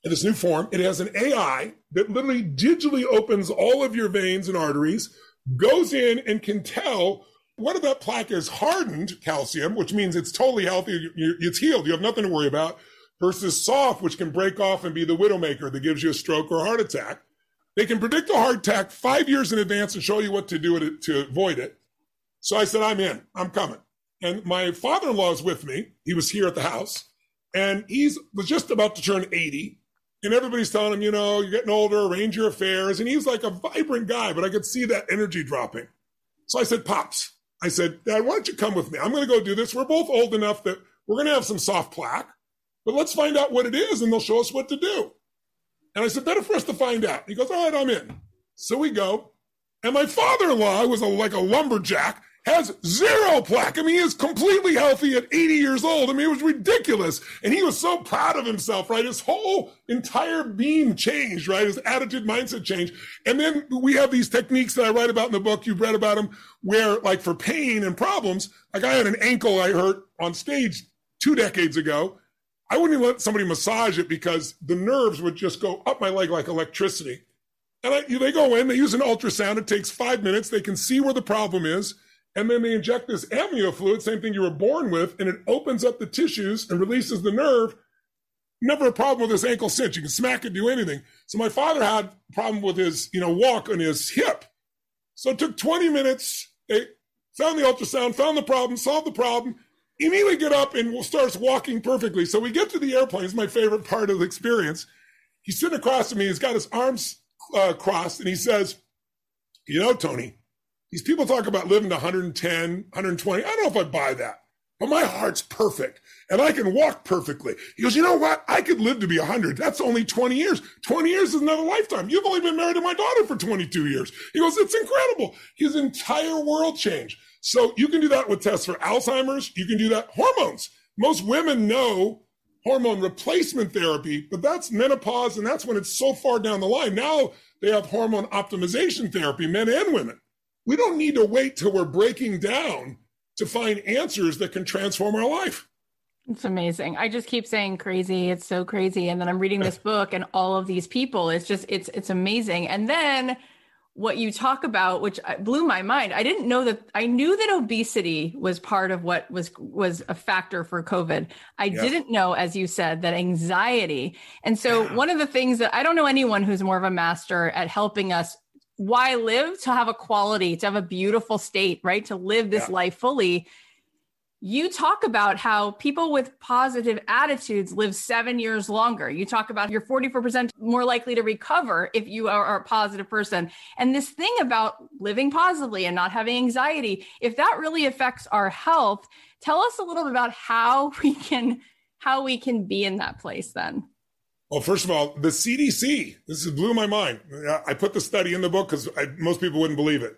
in this new form. It has an AI that literally digitally opens all of your veins and arteries, goes in and can tell what if that plaque is hardened calcium, which means it's totally healthy, it's healed, you have nothing to worry about, versus soft, which can break off and be the widowmaker that gives you a stroke or a heart attack. They can predict a heart attack five years in advance and show you what to do to avoid it. So I said, I'm in, I'm coming. And my father in law is with me. He was here at the house and he's was just about to turn 80. And everybody's telling him, you know, you're getting older, arrange your affairs. And he was like a vibrant guy, but I could see that energy dropping. So I said, Pops, I said, Dad, why don't you come with me? I'm going to go do this. We're both old enough that we're going to have some soft plaque, but let's find out what it is and they'll show us what to do. And I said, better for us to find out. He goes, all right, I'm in. So we go. And my father in law was a, like a lumberjack has zero plaque. I mean, he is completely healthy at 80 years old. I mean, it was ridiculous. And he was so proud of himself, right? His whole entire being changed, right? His attitude, mindset changed. And then we have these techniques that I write about in the book. You've read about them where like for pain and problems, like I had an ankle I hurt on stage two decades ago. I wouldn't even let somebody massage it because the nerves would just go up my leg like electricity. And I, they go in, they use an ultrasound. It takes five minutes. They can see where the problem is. And then they inject this amnio fluid, same thing you were born with, and it opens up the tissues and releases the nerve. Never a problem with his ankle cinch. You can smack it, do anything. So my father had a problem with his, you know, walk on his hip. So it took 20 minutes. They found the ultrasound, found the problem, solved the problem, immediately get up and starts walking perfectly. So we get to the airplane. It's my favorite part of the experience. He's sitting across from me. He's got his arms uh, crossed and he says, you know, Tony, these people talk about living to 110, 120. I don't know if I buy that. but my heart's perfect and I can walk perfectly. He goes, you know what? I could live to be 100. That's only 20 years. 20 years is another lifetime. You've only been married to my daughter for 22 years. He goes, it's incredible. His entire world changed. So you can do that with tests for Alzheimer's. You can do that hormones. Most women know hormone replacement therapy, but that's menopause and that's when it's so far down the line. Now they have hormone optimization therapy, men and women. We don't need to wait till we're breaking down to find answers that can transform our life. It's amazing. I just keep saying crazy. It's so crazy. And then I'm reading this (laughs) book and all of these people. It's just it's it's amazing. And then what you talk about which blew my mind i didn't know that i knew that obesity was part of what was was a factor for covid i yeah. didn't know as you said that anxiety and so yeah. one of the things that i don't know anyone who's more of a master at helping us why live to have a quality to have a beautiful state right to live this yeah. life fully you talk about how people with positive attitudes live seven years longer. You talk about you're 44% more likely to recover if you are a positive person. And this thing about living positively and not having anxiety, if that really affects our health, tell us a little bit about how we can how we can be in that place then. Well, first of all, the CDC, this blew my mind. I put the study in the book because most people wouldn't believe it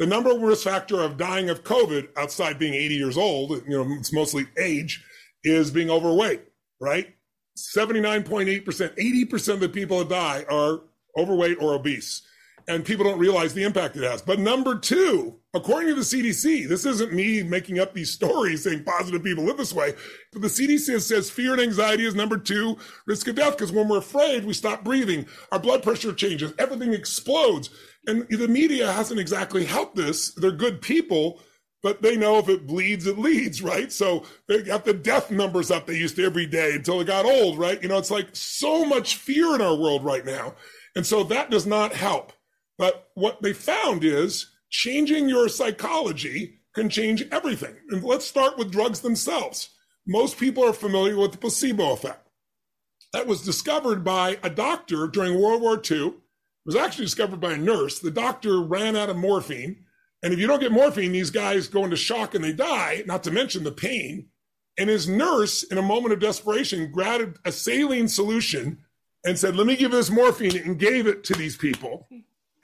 the number one risk factor of dying of COVID outside being 80 years old, you know, it's mostly age, is being overweight, right? 79.8%, 80% of the people that die are overweight or obese. And people don't realize the impact it has. But number two, according to the CDC, this isn't me making up these stories saying positive people live this way, but the CDC says fear and anxiety is number two risk of death because when we're afraid, we stop breathing, our blood pressure changes, everything explodes. And the media hasn't exactly helped this. They're good people, but they know if it bleeds, it leads, right? So they got the death numbers up they used to every day until it got old, right? You know, it's like so much fear in our world right now. And so that does not help. But what they found is changing your psychology can change everything. And let's start with drugs themselves. Most people are familiar with the placebo effect. That was discovered by a doctor during World War II It was actually discovered by a nurse. The doctor ran out of morphine. And if you don't get morphine, these guys go into shock and they die, not to mention the pain. And his nurse, in a moment of desperation, grabbed a saline solution and said, Let me give this morphine and gave it to these people.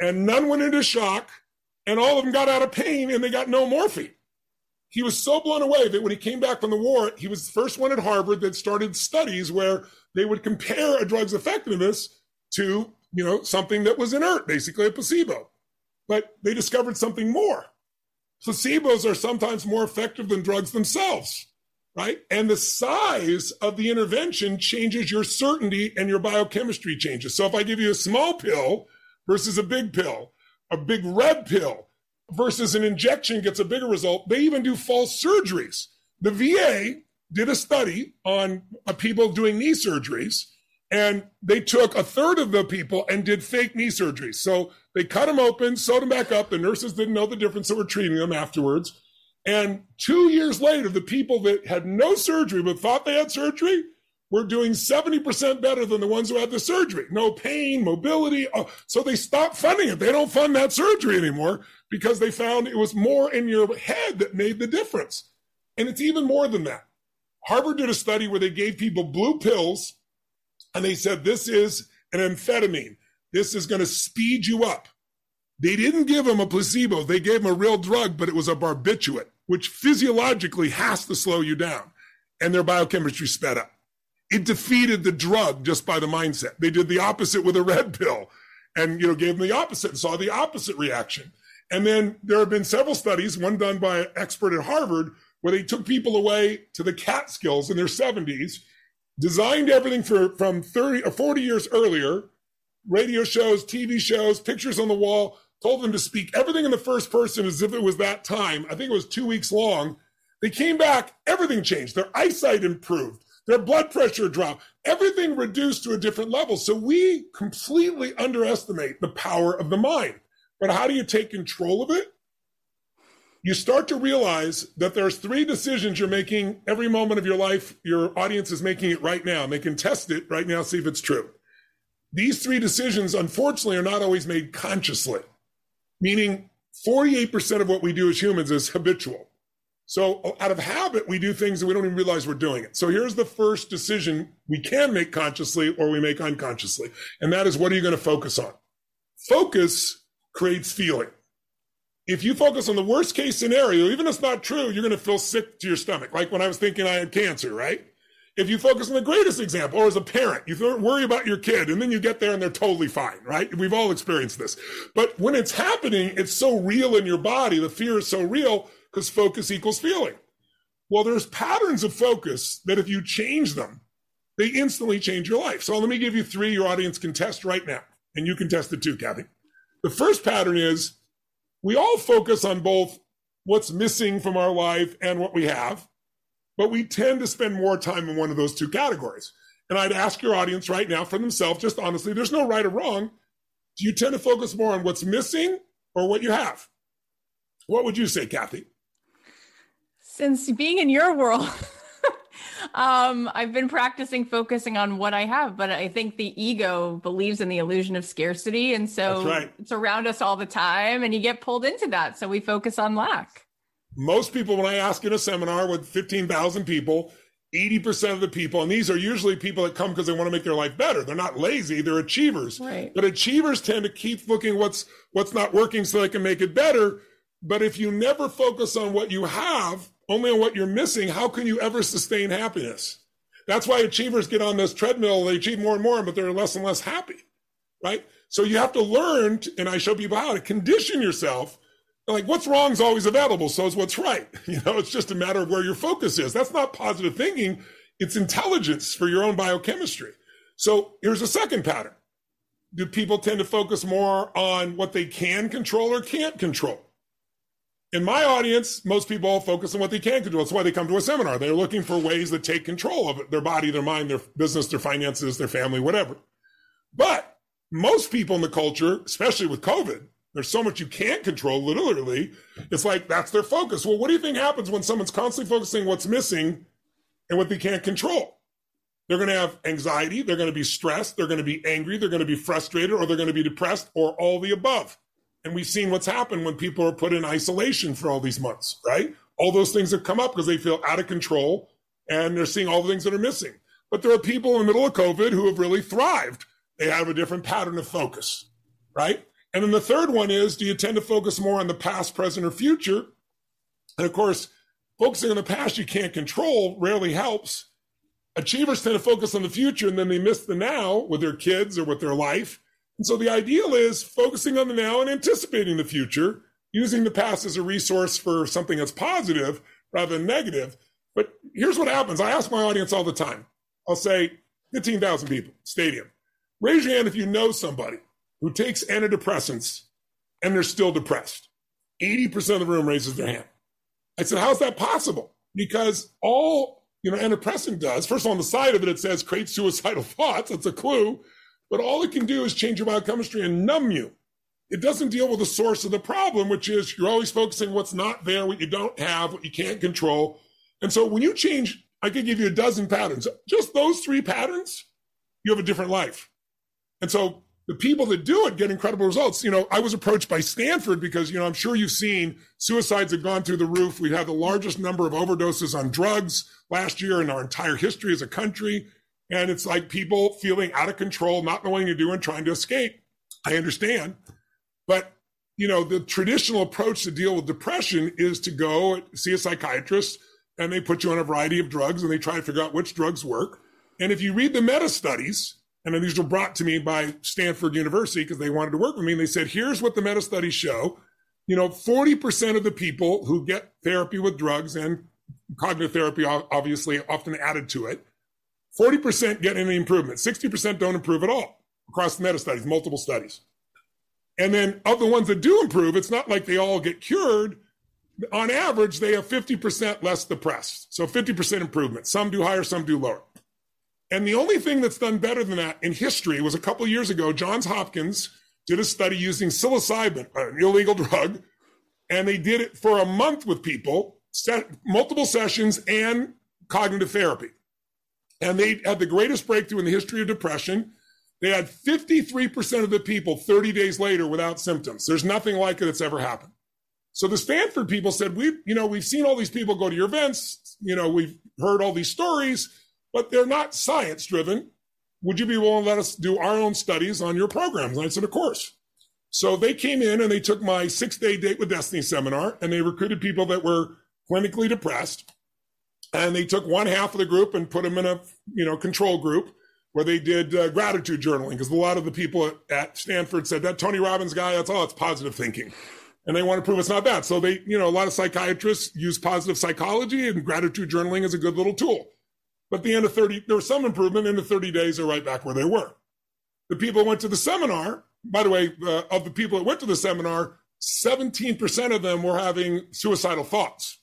And none went into shock, and all of them got out of pain and they got no morphine. He was so blown away that when he came back from the war, he was the first one at Harvard that started studies where they would compare a drug's effectiveness to you know, something that was inert, basically a placebo. But they discovered something more. Placebos are sometimes more effective than drugs themselves, right? And the size of the intervention changes your certainty and your biochemistry changes. So if I give you a small pill versus a big pill, a big red pill versus an injection gets a bigger result, they even do false surgeries. The VA did a study on uh, people doing knee surgeries and they took a third of the people and did fake knee surgeries. So they cut them open, sewed them back up. The nurses didn't know the difference, so were treating them afterwards. And two years later, the people that had no surgery but thought they had surgery were doing 70% better than the ones who had the surgery. No pain, mobility. Oh, so they stopped funding it. They don't fund that surgery anymore because they found it was more in your head that made the difference. And it's even more than that. Harvard did a study where they gave people blue pills and they said, This is an amphetamine. This is going to speed you up. They didn't give them a placebo. They gave them a real drug, but it was a barbiturate, which physiologically has to slow you down. And their biochemistry sped up. It defeated the drug just by the mindset. They did the opposite with a red pill and, you know, gave them the opposite and saw the opposite reaction. And then there have been several studies, one done by an expert at Harvard, where they took people away to the Catskills in their 70s designed everything for from 30 or 40 years earlier radio shows tv shows pictures on the wall told them to speak everything in the first person as if it was that time i think it was two weeks long they came back everything changed their eyesight improved their blood pressure dropped everything reduced to a different level so we completely underestimate the power of the mind but how do you take control of it you start to realize that there's three decisions you're making every moment of your life. Your audience is making it right now. And they can test it right now, see if it's true. These three decisions, unfortunately, are not always made consciously, meaning 48% of what we do as humans is habitual. So oh, out of habit, we do things and we don't even realize we're doing it. So here's the first decision we can make consciously or we make unconsciously. And that is what are you going to focus on? Focus creates feeling. If you focus on the worst case scenario, even if it's not true, you're going to feel sick to your stomach. Like when I was thinking I had cancer, right? If you focus on the greatest example, or as a parent, you worry about your kid and then you get there and they're totally fine, right? We've all experienced this. But when it's happening, it's so real in your body. The fear is so real because focus equals feeling. Well, there's patterns of focus that if you change them, they instantly change your life. So let me give you three your audience can test right now. And you can test it too, Cathy. The first pattern is we all focus on both what's missing from our life and what we have but we tend to spend more time in one of those two categories. And I'd ask your audience right now for themselves, just honestly, there's no right or wrong. Do you tend to focus more on what's missing or what you have? What would you say, Cathy? Since being in your world, (laughs) um, I've been practicing focusing on what I have, but I think the ego believes in the illusion of scarcity. And so right. it's around us all the time, and you get pulled into that. So we focus on lack. Most people, when I ask in a seminar with 15,000 people, 80% of the people, and these are usually people that come because they want to make their life better. They're not lazy, they're achievers. Right. But achievers tend to keep looking what's what's not working so they can make it better. But if you never focus on what you have, only on what you're missing, how can you ever sustain happiness? That's why achievers get on this treadmill, they achieve more and more, but they're less and less happy. Right? So you have to learn, to, and I show people how to condition yourself like what's wrong is always available so is what's right (laughs) you know it's just a matter of where your focus is that's not positive thinking it's intelligence for your own biochemistry so here's a second pattern do people tend to focus more on what they can control or can't control in my audience most people focus on what they can control that's why they come to a seminar they're looking for ways that take control of it, their body their mind their business their finances their family whatever but most people in the culture especially with covid there's so much you can't control, literally. It's like that's their focus. Well, what do you think happens when someone's constantly focusing what's missing and what they can't control? They're going to have anxiety. They're going to be stressed. They're going to be angry. They're going to be frustrated or they're going to be depressed or all the above. And we've seen what's happened when people are put in isolation for all these months, right? All those things have come up because they feel out of control and they're seeing all the things that are missing. But there are people in the middle of COVID who have really thrived. They have a different pattern of focus, right? And then the third one is do you tend to focus more on the past, present, or future? And of course, focusing on the past you can't control rarely helps. Achievers tend to focus on the future and then they miss the now with their kids or with their life. And so the ideal is focusing on the now and anticipating the future, using the past as a resource for something that's positive rather than negative. But here's what happens I ask my audience all the time I'll say, 15,000 people, stadium. Raise your hand if you know somebody who takes antidepressants and they're still depressed. 80% of the room raises their hand. I said, how's that possible? Because all, you know, antidepressant does, first on the side of it, it says create suicidal (laughs) thoughts. That's a clue. But all it can do is change your biochemistry and numb you. It doesn't deal with the source of the problem, which is you're always focusing what's not there, what you don't have, what you can't control. And so when you change, I could give you a dozen patterns. Just those three patterns, you have a different life. And so the people that do it get incredible results. You know, I was approached by Stanford because, you know, I'm sure you've seen suicides have gone through the roof. We had the largest number of overdoses on drugs last year in our entire history as a country. And it's like people feeling out of control, not knowing what to do and trying to escape. I understand. But, you know, the traditional approach to deal with depression is to go see a psychiatrist and they put you on a variety of drugs and they try to figure out which drugs work. And if you read the meta studies, and these were brought to me by Stanford University because they wanted to work with me. And they said, here's what the meta studies show. You know, 40% of the people who get therapy with drugs and cognitive therapy, obviously, often added to it, 40% get any improvement. 60% don't improve at all across meta studies, multiple studies. And then of the ones that do improve, it's not like they all get cured. On average, they have 50% less depressed. So 50% improvement. Some do higher, some do lower. And the only thing that's done better than that in history was a couple years ago, Johns Hopkins did a study using psilocybin, an illegal drug, and they did it for a month with people, set, multiple sessions and cognitive therapy. And they had the greatest breakthrough in the history of depression. They had 53% of the people 30 days later without symptoms. There's nothing like it that's ever happened. So the Stanford people said, we, you know, we've seen all these people go to your events. You know, we've heard all these stories, but they're not science driven. Would you be willing to let us do our own studies on your programs? And I said, of course. So they came in and they took my six day date with Destiny seminar and they recruited people that were clinically depressed. And they took one half of the group and put them in a, you know, control group where they did uh, gratitude journaling because a lot of the people at, Stanford said that Tony Robbins guy, that's all, it's positive thinking and they want to prove it's not that. So they, you know, a lot of psychiatrists use positive psychology and gratitude journaling is a good little tool. But at the end of 30, there was some improvement. In the 30 days, they're right back where they were. The people went to the seminar. By the way, uh, of the people that went to the seminar, 17% of them were having suicidal thoughts.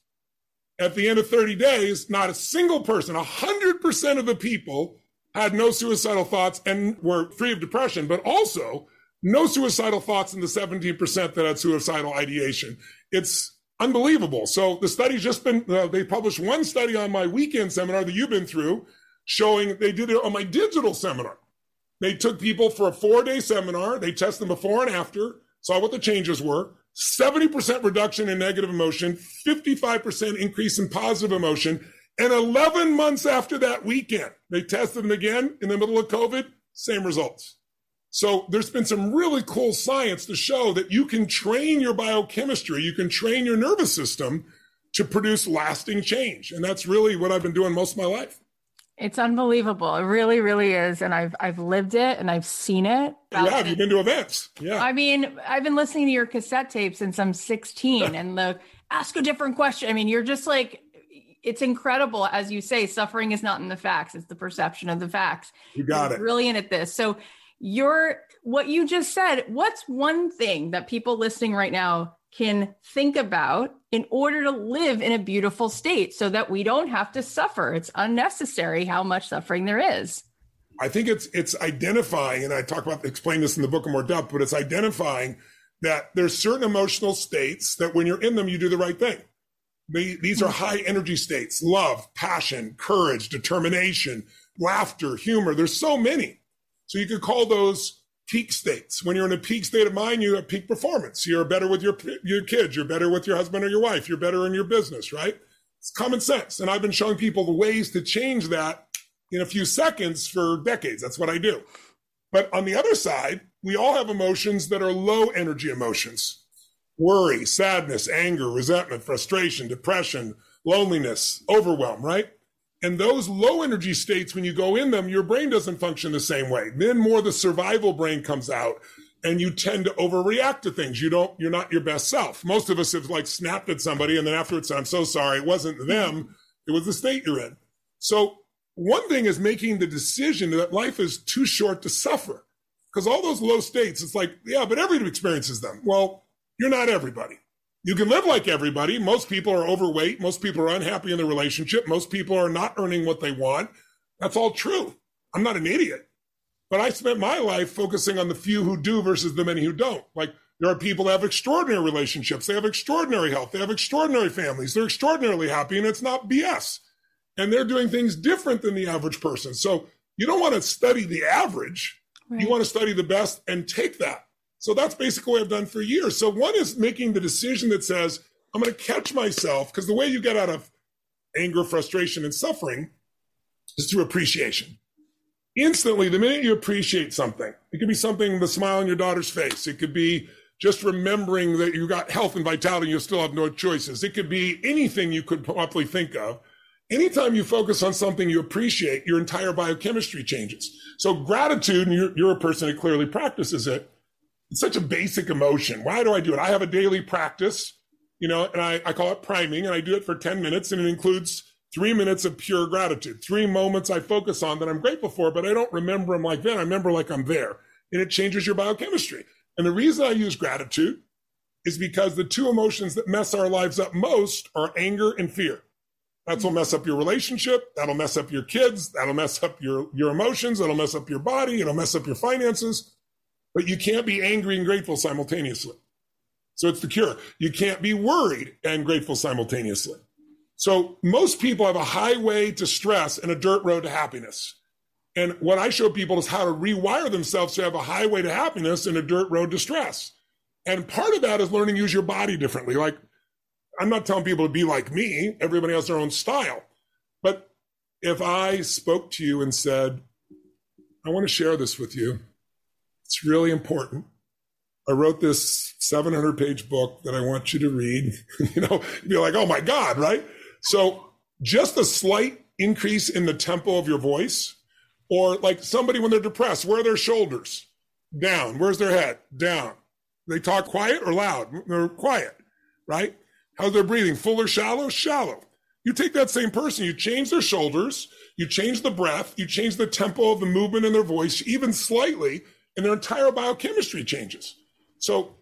At the end of 30 days, not a single person, 100% of the people had no suicidal thoughts and were free of depression, but also no suicidal thoughts in the 17% that had suicidal ideation. It's unbelievable. So the study's just been, uh, they published one study on my weekend seminar that you've been through showing they did it on my digital seminar. They took people for a four day seminar. They tested them before and after, saw what the changes were. 70% reduction in negative emotion, 55% increase in positive emotion. And 11 months after that weekend, they tested them again in the middle of COVID, same results. So there's been some really cool science to show that you can train your biochemistry, you can train your nervous system to produce lasting change. And that's really what I've been doing most of my life. It's unbelievable. It really, really is. And I've I've lived it and I've seen it. Yeah, you've been to events. Yeah. I mean, I've been listening to your cassette tape since I'm 16 and the ask a different question. I mean, you're just like it's incredible, as you say, suffering is not in the facts, it's the perception of the facts. You got you're it. Brilliant at this. So your what you just said what's one thing that people listening right now can think about in order to live in a beautiful state so that we don't have to suffer. It's unnecessary how much suffering there is. I think it's it's identifying and i talk about explain this in the book in more depth but it's identifying that there's certain emotional states that when you're in them you do the right thing. These are high energy states love passion courage determination laughter humor. There's so many. So you could call those peak states. When you're in a peak state of mind, you have peak performance. You're better with your, your kids. You're better with your husband or your wife. You're better in your business, right? It's common sense. And I've been showing people the ways to change that in a few seconds for decades. That's what I do. But on the other side, we all have emotions that are low energy emotions worry, sadness, anger, resentment, frustration, depression, loneliness, overwhelm, right? And those low energy states, when you go in them, your brain doesn't function the same way. Then more the survival brain comes out and you tend to overreact to things. You don't, you're not your best self. Most of us have like snapped at somebody and then afterwards I'm so sorry. It wasn't them. It was the state you're in. So one thing is making the decision that life is too short to suffer. Because all those low states, it's like, yeah, but everybody experiences them. Well, you're not everybody. You can live like everybody. Most people are overweight. Most people are unhappy in the relationship. Most people are not earning what they want. That's all true. I'm not an idiot. But I spent my life focusing on the few who do versus the many who don't. Like there are people that have extraordinary relationships. They have extraordinary health. They have extraordinary families. They're extraordinarily happy and it's not BS. And they're doing things different than the average person. So you don't want to study the average. Right. You want to study the best and take that. So that's basically what I've done for years. So one is making the decision that says, I'm going to catch myself because the way you get out of anger, frustration, and suffering is through appreciation. Instantly, the minute you appreciate something, it could be something, the smile on your daughter's face. It could be just remembering that you got health and vitality, you still have no choices. It could be anything you could possibly think of. Anytime you focus on something you appreciate, your entire biochemistry changes. So gratitude, and you're, you're a person that clearly practices it, it's such a basic emotion. Why do I do it? I have a daily practice, you know, and I, I call it priming, and I do it for 10 minutes, and it includes three minutes of pure gratitude, three moments I focus on that I'm grateful for, but I don't remember them like that. I remember like I'm there, and it changes your biochemistry. And the reason I use gratitude is because the two emotions that mess our lives up most are anger and fear. That's what mess up your relationship. That'll mess up your kids. That'll mess up your, your emotions. That'll mess up your body. It'll mess up your finances. But you can't be angry and grateful simultaneously. So it's the cure. You can't be worried and grateful simultaneously. So most people have a highway to stress and a dirt road to happiness. And what I show people is how to rewire themselves to have a highway to happiness and a dirt road to stress. And part of that is learning to use your body differently. Like, I'm not telling people to be like me, everybody has their own style. But if I spoke to you and said, I want to share this with you, it's really important. I wrote this 700 page book that I want you to read. (laughs) you know, you'd be like, oh my God, right? So just a slight increase in the tempo of your voice, or like somebody when they're depressed, where are their shoulders? Down. Where's their head? Down. They talk quiet or loud? They're quiet, right? How's their breathing? Full or shallow? Shallow. You take that same person, you change their shoulders, you change the breath, you change the tempo of the movement in their voice, even slightly, and their entire biochemistry changes. So,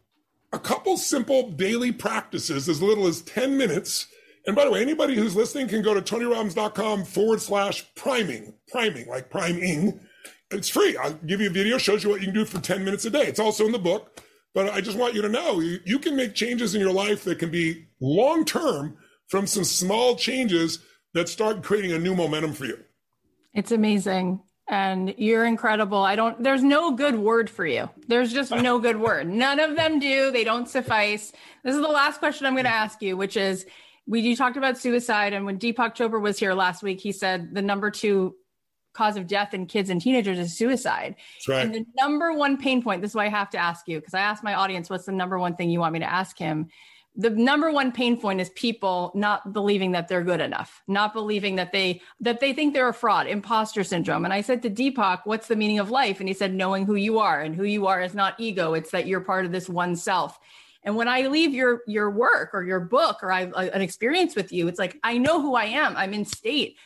a couple simple daily practices, as little as 10 minutes. And by the way, anybody who's listening can go to tonyrobbins.com forward slash priming, priming, like priming. It's free. I'll give you a video, shows you what you can do for 10 minutes a day. It's also in the book. But I just want you to know you, you can make changes in your life that can be long term from some small changes that start creating a new momentum for you. It's amazing. And you're incredible. I don't, there's no good word for you. There's just no good word. None of them do. They don't suffice. This is the last question I'm going to ask you, which is we, you talked about suicide. And when Deepak Chopra was here last week, he said the number two cause of death in kids and teenagers is suicide. That's right. And the number one pain point, this is why I have to ask you, because I asked my audience, what's the number one thing you want me to ask him? The number one pain point is people not believing that they're good enough, not believing that they that they think they're a fraud, imposter syndrome. And I said to Deepak, what's the meaning of life? And he said, knowing who you are. And who you are is not ego, it's that you're part of this one self. And when I leave your your work or your book or I uh, an experience with you, it's like I know who I am. I'm in state.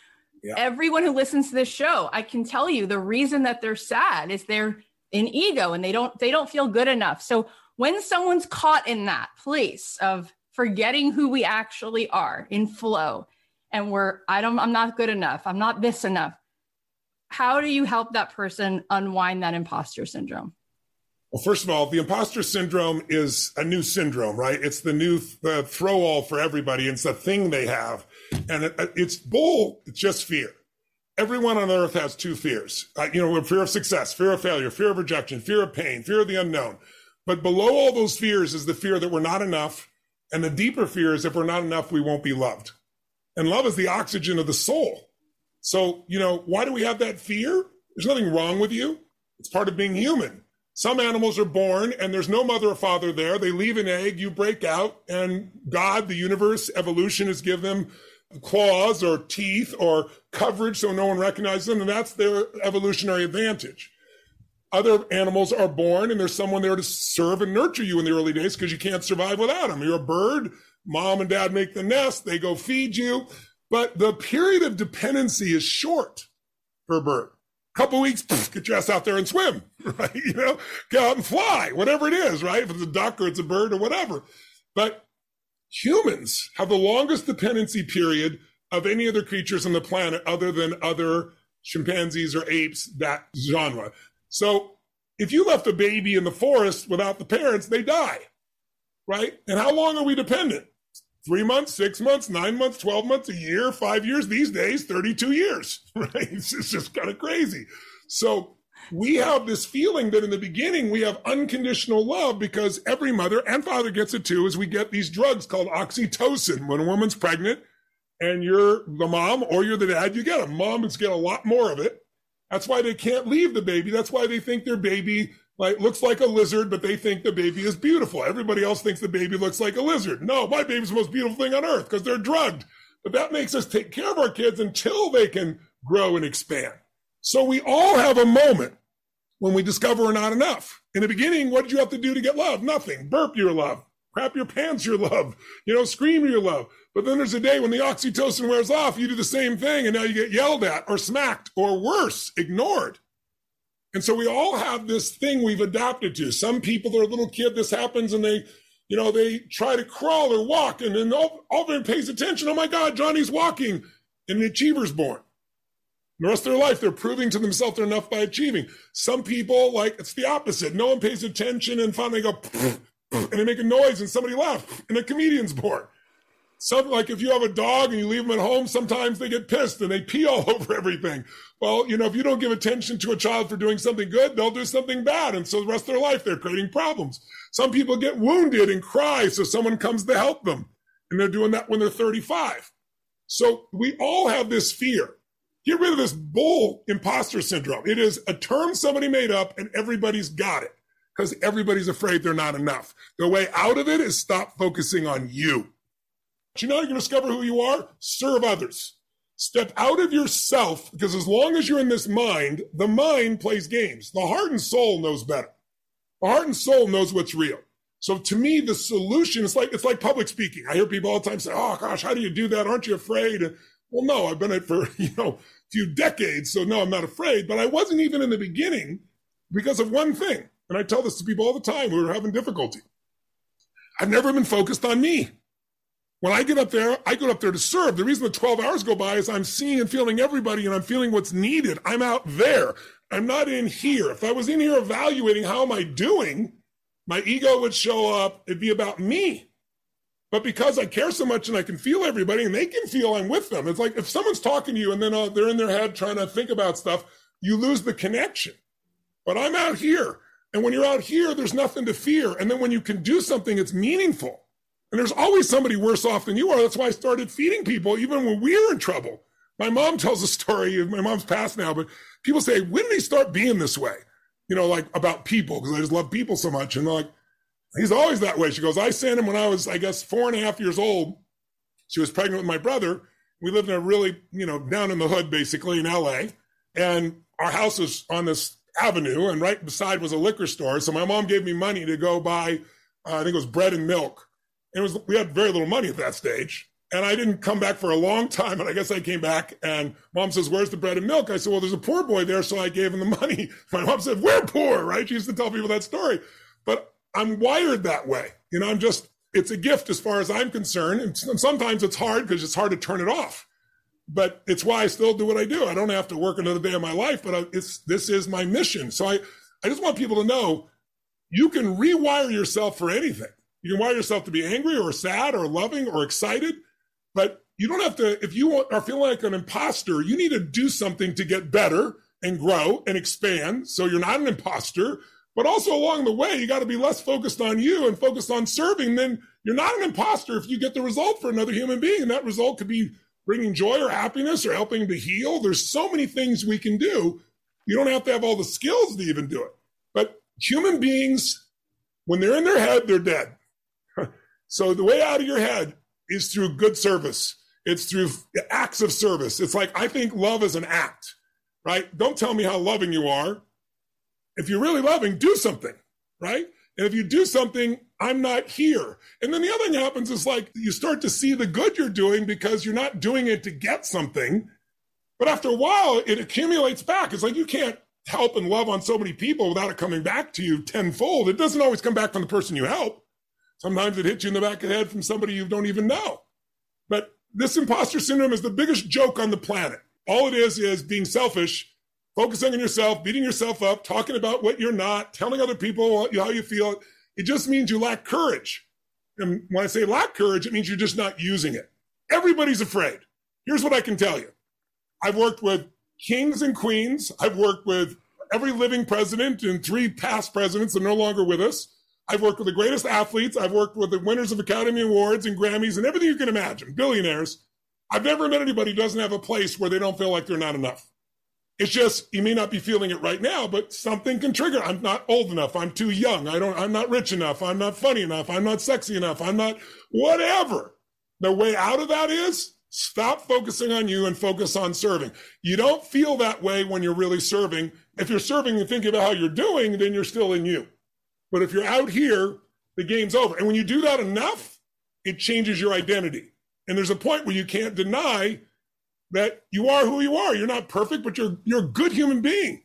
Yeah. Everyone who listens to this show, I can tell you the reason that they're sad is they're in ego and they don't they don't feel good enough. So when someone's caught in that place of forgetting who we actually are in flow and we're I don't I'm not good enough. I'm not this enough. How do you help that person unwind that imposter syndrome? Well, first of all, the imposter syndrome is a new syndrome, right? It's the new th- throw all for everybody. It's the thing they have and it, it's bull. It's just fear. Everyone on earth has two fears. Uh, you know, fear of success, fear of failure, fear of rejection, fear of pain, fear of the unknown. But below all those fears is the fear that we're not enough. And the deeper fear is if we're not enough, we won't be loved. And love is the oxygen of the soul. So, you know, why do we have that fear? There's nothing wrong with you. It's part of being human. Some animals are born and there's no mother or father there. They leave an egg, you break out, and God, the universe, evolution has given them claws or teeth or coverage so no one recognizes them, and that's their evolutionary advantage. Other animals are born and there's someone there to serve and nurture you in the early days because you can't survive without them. You're a bird, mom and dad make the nest, they go feed you. But the period of dependency is short for a bird. Couple weeks, poof, get your ass out there and swim, (laughs) right? You know, go out and fly, whatever it is, right? If it's a duck or it's a bird or whatever. But humans have the longest dependency period of any other creatures on the planet other than other chimpanzees or apes, that genre. So if you left a baby in the forest without the parents, they die, right? And how long are we dependent? Three months, six months, nine months, 12 months, a year, five years, these days, 32 years, (laughs) right? It's just kind of crazy. So we have this feeling that in the beginning we have unconditional love because every mother and father gets it too is we get these drugs called oxytocin when a woman's pregnant and you're the mom or you're the dad you get them moms get a lot more of it that's why they can't leave the baby that's why they think their baby like looks like a lizard but they think the baby is beautiful everybody else thinks the baby looks like a lizard no my baby's the most beautiful thing on earth because they're drugged but that makes us take care of our kids until they can grow and expand so we all have a moment when we discover we're not enough. In the beginning, what did you have to do to get love? Nothing. Burp your love. Crap your pants your love. You know, scream your love. But then there's a day when the oxytocin wears off, you do the same thing, and now you get yelled at or smacked or worse, ignored. And so we all have this thing we've adapted to. Some people, they're a little kid, this happens, and they, you know, they try to crawl or walk, and then all, all of them pays attention. Oh my God, Johnny's walking. And the achiever's born. The rest of their life, they're proving to themselves they're enough by achieving. Some people, like, it's the opposite. No one pays attention, and finally go, (laughs) and they make a noise, and somebody laughs, (laughs) and a comedian's born. Something like if you have a dog and you leave them at home, sometimes they get pissed and they pee all (laughs) over everything. Well, you know, if you don't give attention to a child for doing something good, they'll do something bad. And so the rest of their life, they're creating problems. Some people get wounded and cry. So someone comes to help them and they're doing that when they're 35. So we all have this fear. Get rid of this bull imposter syndrome. It is a term somebody made up and everybody's got it because everybody's afraid they're not enough. The way out of it is stop focusing on you. But you know, you can discover who you are, serve others. Step out of yourself because as long as you're in this mind, the mind plays games. The heart and soul knows better. The heart and soul knows what's real. So to me, the solution is like it's like public speaking. I hear people all the time say, "Oh gosh, how do you do that? Aren't you afraid?" well, no, I've been it for (laughs) you know a few decades, so no, I'm not afraid. But I wasn't even in the beginning because of one thing, and I tell this to people all the time who are having difficulty. I've never been focused on me. When I get up there, I go up there to serve. The reason the 12 hours go by is I'm seeing and feeling everybody and I'm feeling what's needed. I'm out there. I'm not in here. If I was in here evaluating how am I doing, my ego would show up. It'd be about me. But because I care so much and I can feel everybody and they can feel I'm with them, it's like if someone's talking to you and then uh, they're in their head trying to think about stuff, you lose the connection. But I'm out here. And when you're out here, there's nothing to fear. And then when you can do something, it's meaningful. And there's always somebody worse off than you are. That's why I started feeding people even when we were in trouble. My mom (laughs) tells a story. My mom's passed now, but people say, when did he start being this way? You know, like about people, because I just love people so much. And they're like, he's always that way. She goes, I sent him when I was, I guess, four and a half years old. She was pregnant with my brother. We lived in a really, you know, down in the hood, basically in LA. And our house was on this avenue, and right beside was a liquor store. So my mom gave me money to go buy, uh, I think it was bread and milk it was we had very little money at that stage. And I didn't come back for a long time. And I guess I came back and mom says, Where's the bread and milk? I said, Well, there's a poor boy there. So I gave him the (laughs) money. My mom said, We're poor, right? She used to tell people that story. But I'm wired that way. You know, I'm just, it's a gift as far as I'm concerned. And sometimes it's hard because it's hard to turn it off. But it's why I still do what I do. I don't have to work another day of my life, but I, it's, this is my mission. So I, I just want people to know you can rewire yourself for anything. You can wire yourself to be angry or sad or loving or excited, but you don't have to, if you are feeling like an imposter, you need to do something to get better and grow and expand. So you're not an imposter, but also along the way, you got to be less focused on you and focused on serving. Then you're not an imposter if you get the result for another human being. And that result could be bringing joy or happiness or helping to heal. There's so many things we can do. You don't have to have all the skills to even do it. But human beings, when they're in their head, they're dead. (laughs) So the way out of your head is through good service. It's through acts of service. It's like, I think love is an act, right? Don't tell me how loving you are. If you're really loving, do something, right? And if you do something, I'm not here. And then the other thing happens is like you start to see the good you're doing because you're not doing it to get something. But after a while, it accumulates back. It's like you can't help and love on so many people without it coming back to you tenfold. It doesn't always come back from the person you help. Sometimes it hits you in the back of the head from somebody you don't even know. But this imposter syndrome is the biggest joke on the planet. All it is is being selfish, focusing on yourself, beating yourself up, talking about what you're not, telling other people how you feel. It just means you lack courage. And when I say lack courage, it means you're just not using it. Everybody's afraid. Here's what I can tell you I've worked with kings and queens, I've worked with every living president and three past presidents that are no longer with us. I've worked with the greatest athletes. I've worked with the winners of Academy Awards and Grammys and everything you can imagine, billionaires. I've never met anybody who doesn't have a place where they don't feel like they're not enough. It's just you may not be feeling it right now, but something can trigger. I'm not old enough. I'm too young. I don't. I'm not rich enough. I'm not funny enough. I'm not sexy enough. I'm not whatever. The way out of that is stop focusing on you and focus on serving. You don't feel that way when you're really serving. If you're serving and thinking about how you're doing, then you're still in you. But if you're out here, the game's over. And when you do that enough, it changes your identity. And there's a point where you can't deny that you are who you are. You're not perfect, but you're you're a good human being.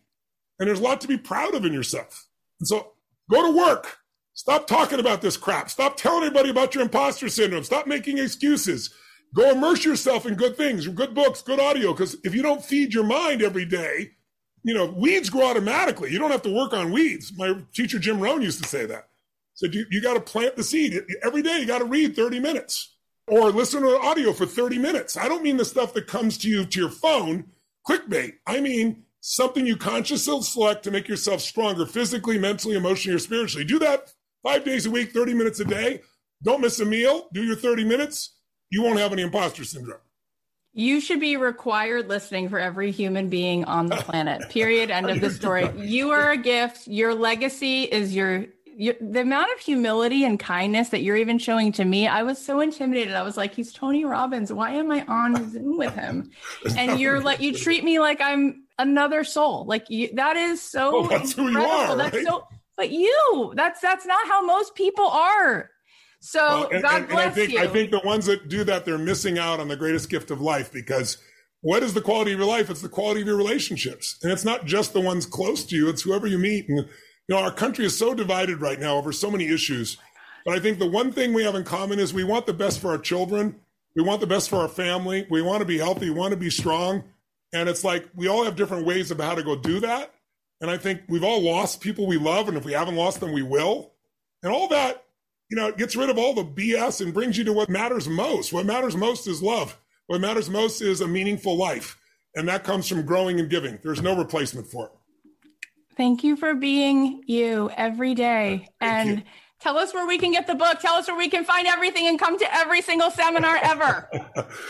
And there's a lot to be proud of in yourself. And so go to work. Stop talking about this crap. Stop telling everybody about your imposter syndrome. Stop making excuses. Go immerse yourself in good things, good books, good audio. Because if you don't feed your mind every day, you know, weeds grow automatically. You don't have to work on weeds. My teacher, Jim Rohn, used to say that. So you, you got to plant the seed. Every day you got to read 30 minutes. Or listen to audio for 30 minutes. I don't mean the stuff that comes to you to your phone, clickbait. I mean something you consciously select to make yourself stronger physically, mentally, emotionally, or spiritually. Do that five days a week, 30 minutes a day. Don't miss a meal. Do your 30 minutes. You won't have any imposter syndrome. You should be required listening for every human being on the planet. Period. End of the (laughs) story. You are a gift. Your legacy is your, your, the amount of humility and kindness that you're even showing to me. I was so intimidated. I was like, he's Tony Robbins. Why am I on Zoom with him? (laughs) And you're like, you treat me like I'm another soul. Like you, that is so. Oh, that's incredible. who you are. That's right? so. But you, that's that's not how most people are. So well, and, God bless and I think, you. I think the ones that do that, they're missing out on the greatest gift of life because what is the quality of your life? It's the quality of your relationships. And it's not just the ones close to you, it's whoever you meet. And, you know, our country is so divided right now over so many issues. Oh but I think the one thing we have in common is we want the best for our children. We want the best for our family. We want to be healthy. We want to be strong. And it's like we all have different ways of how to go do that. And I think we've all lost people we love. And if we haven't lost them, we will. And all that you know, it gets rid of all the BS and brings you to what matters most. What matters most is love. What matters most is a meaningful life. And that comes from growing and giving. There's no replacement for it. Thank you for being you every day. Thank and you. tell us where we can get the book. Tell us where we can find everything and come to every single seminar ever.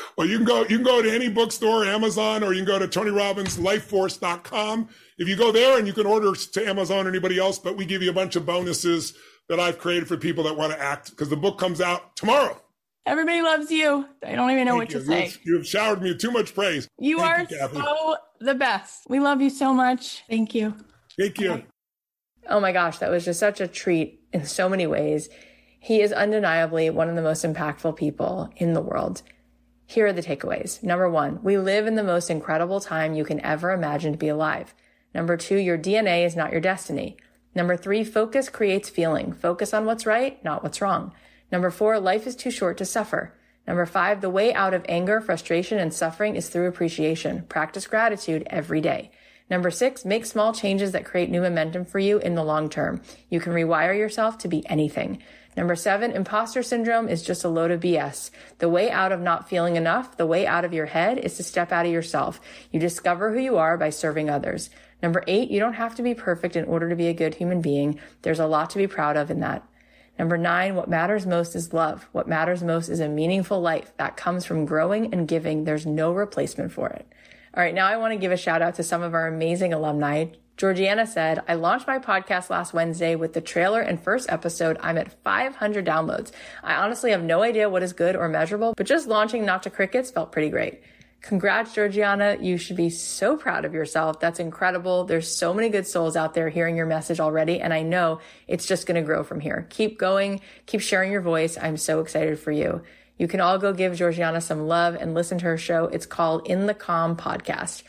(laughs) well, you can go you can go to any bookstore, Amazon, or you can go to TonyRobbinsLifeForce.com. If you go there and you can order to Amazon or anybody else, but we give you a bunch of bonuses that I've created for people that want to act because the book comes out tomorrow. Everybody loves you. I don't even know Thank what you. to say. You have showered me with too much praise. You Thank are you, so the best. We love you so much. Thank you. Thank you. Oh my gosh, that was just such a treat in so many ways. He is undeniably one of the most impactful people in the world. Here are the takeaways. Number one, we live in the most incredible time you can ever imagine to be alive. Number two, your DNA is not your destiny. Number three, focus creates feeling. Focus on what's right, not what's wrong. Number four, life is too short to suffer. Number five, the way out of anger, frustration, and suffering is through appreciation. Practice gratitude every day. Number six, make small changes that create new momentum for you in the long term. You can rewire yourself to be anything. Number seven, imposter syndrome is just a load of BS. The way out of not feeling enough, the way out of your head is to step out of yourself. You discover who you are by serving others. Number eight, you don't have to be perfect in order to be a good human being. There's a lot to be proud of in that. Number nine, what matters most is love. What matters most is a meaningful life that comes from growing and giving. There's no replacement for it. All right. Now I want to give a shout out to some of our amazing alumni. Georgiana said, I launched my podcast last Wednesday with the trailer and first episode. I'm at 500 downloads. I honestly have no idea what is good or measurable, but just launching Not to Crickets felt pretty great. Congrats, Georgiana. You should be so proud of yourself. That's incredible. There's so many good souls out there hearing your message already. And I know it's just going to grow from here. Keep going. Keep sharing your voice. I'm so excited for you. You can all go give Georgiana some love and listen to her show. It's called In the Calm Podcast.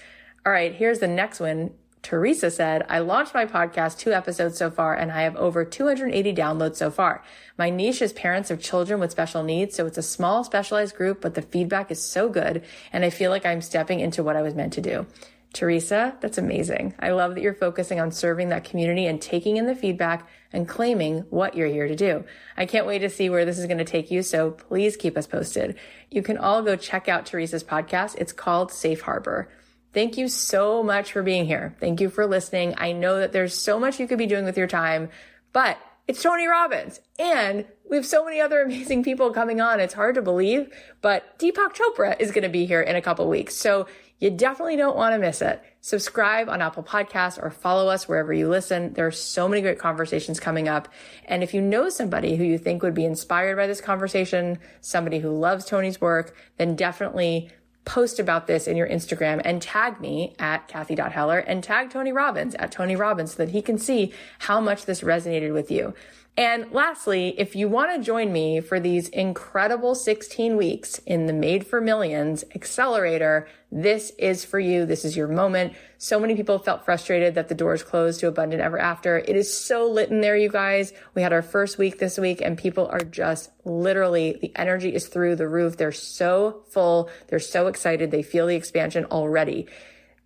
All right, here's the next one. Teresa said, I launched my podcast two episodes so far and I have over 280 downloads so far. My niche is parents of children with special needs. So it's a small specialized group, but the feedback is so good. And I feel like I'm stepping into what I was meant to do. Teresa, that's amazing. I love that you're focusing on serving that community and taking in the feedback and claiming what you're here to do. I can't wait to see where this is going to take you. So please keep us posted. You can all go check out Teresa's podcast. It's called Safe Harbor. Thank you so much for being here. Thank you for listening. I know that there's so much you could be doing with your time, but it's Tony Robbins and we have so many other (laughs) amazing people coming on. It's hard to believe, but Deepak Chopra is going to be here in a couple weeks. So you definitely don't want to miss it. Subscribe on Apple Podcasts or follow us wherever you listen. There are so many great conversations coming up. And if you know somebody who you think would be inspired by this conversation, somebody who loves Tony's work, then definitely post about this in your Instagram and tag me at Cathy.Heller and tag Tony Robbins at Tony Robbins so that he can see how much this resonated with you. And lastly, if you want to join me for these incredible 16 weeks in the Made for Millions accelerator, this is for you. This is your moment. So many people felt frustrated that the doors closed to Abundant Ever After. It is so lit in there, you guys. We had our first week this week and people are just literally, the energy is through the roof. They're so full. They're so excited. They feel the expansion already.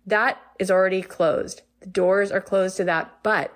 That is already closed. The doors are closed to that, but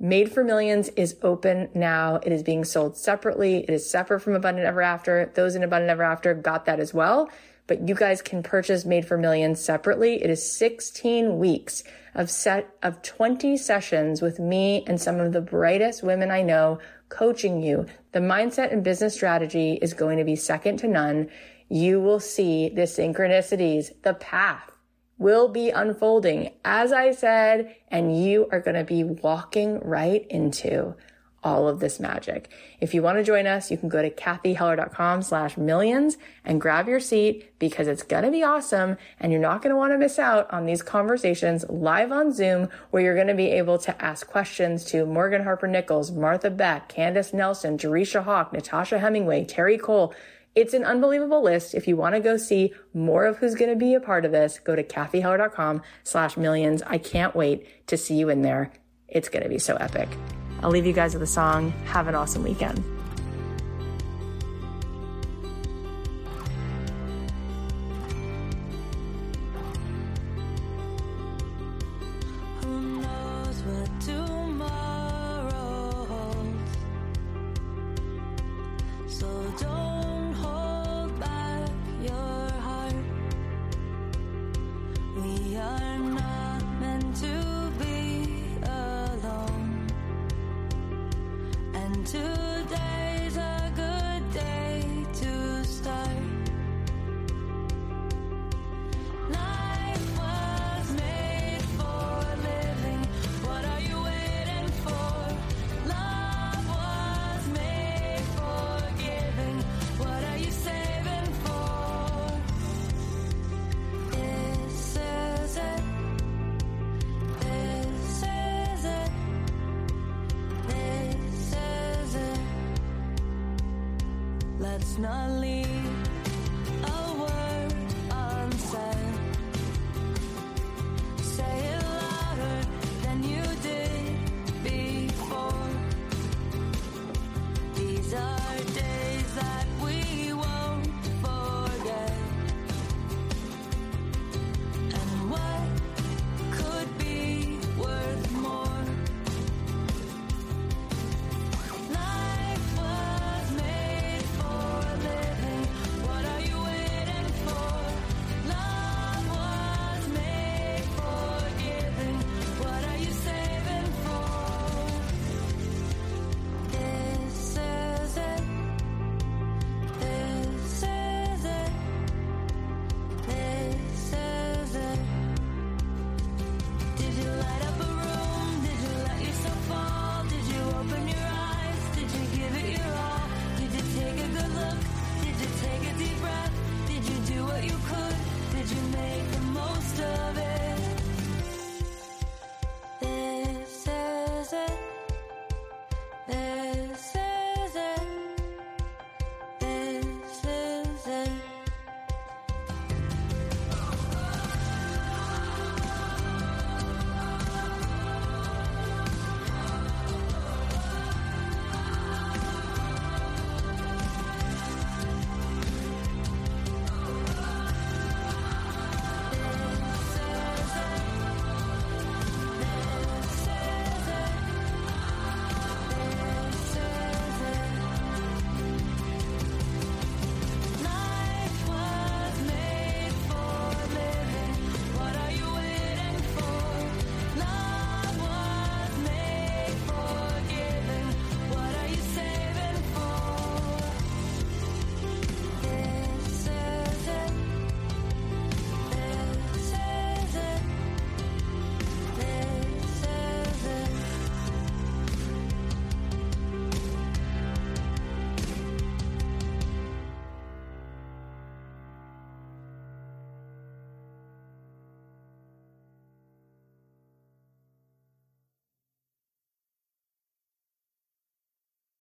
Made for Millions is open now. It is being sold separately. It is separate from Abundant Ever After. Those in Abundant Ever After got that as well. But you guys can purchase Made for Millions separately. It is 16 weeks of set of 20 sessions with me and some of the brightest women I know coaching you. The mindset and business strategy is going to be second to none. You will see the synchronicities, the path will be unfolding as I said, and you are going to be walking right into all of this magic. If you want to join us, you can go to cathyheller.com slash millions and grab your seat because it's going to be awesome. And you're not going to want to miss out on these conversations live on Zoom where you're going to be able to ask questions to Morgan Harper Nichols, Martha Beck, Candace Nelson, Jerisha Hawk, Natasha Hemingway, Terry Cole, it's an unbelievable list. If you want to go see more of who's going to be a part of this, go to cathyheller.com slash millions. I can't wait to see you in there. It's going to be so epic. I'll leave you guys with a song. Have an awesome weekend.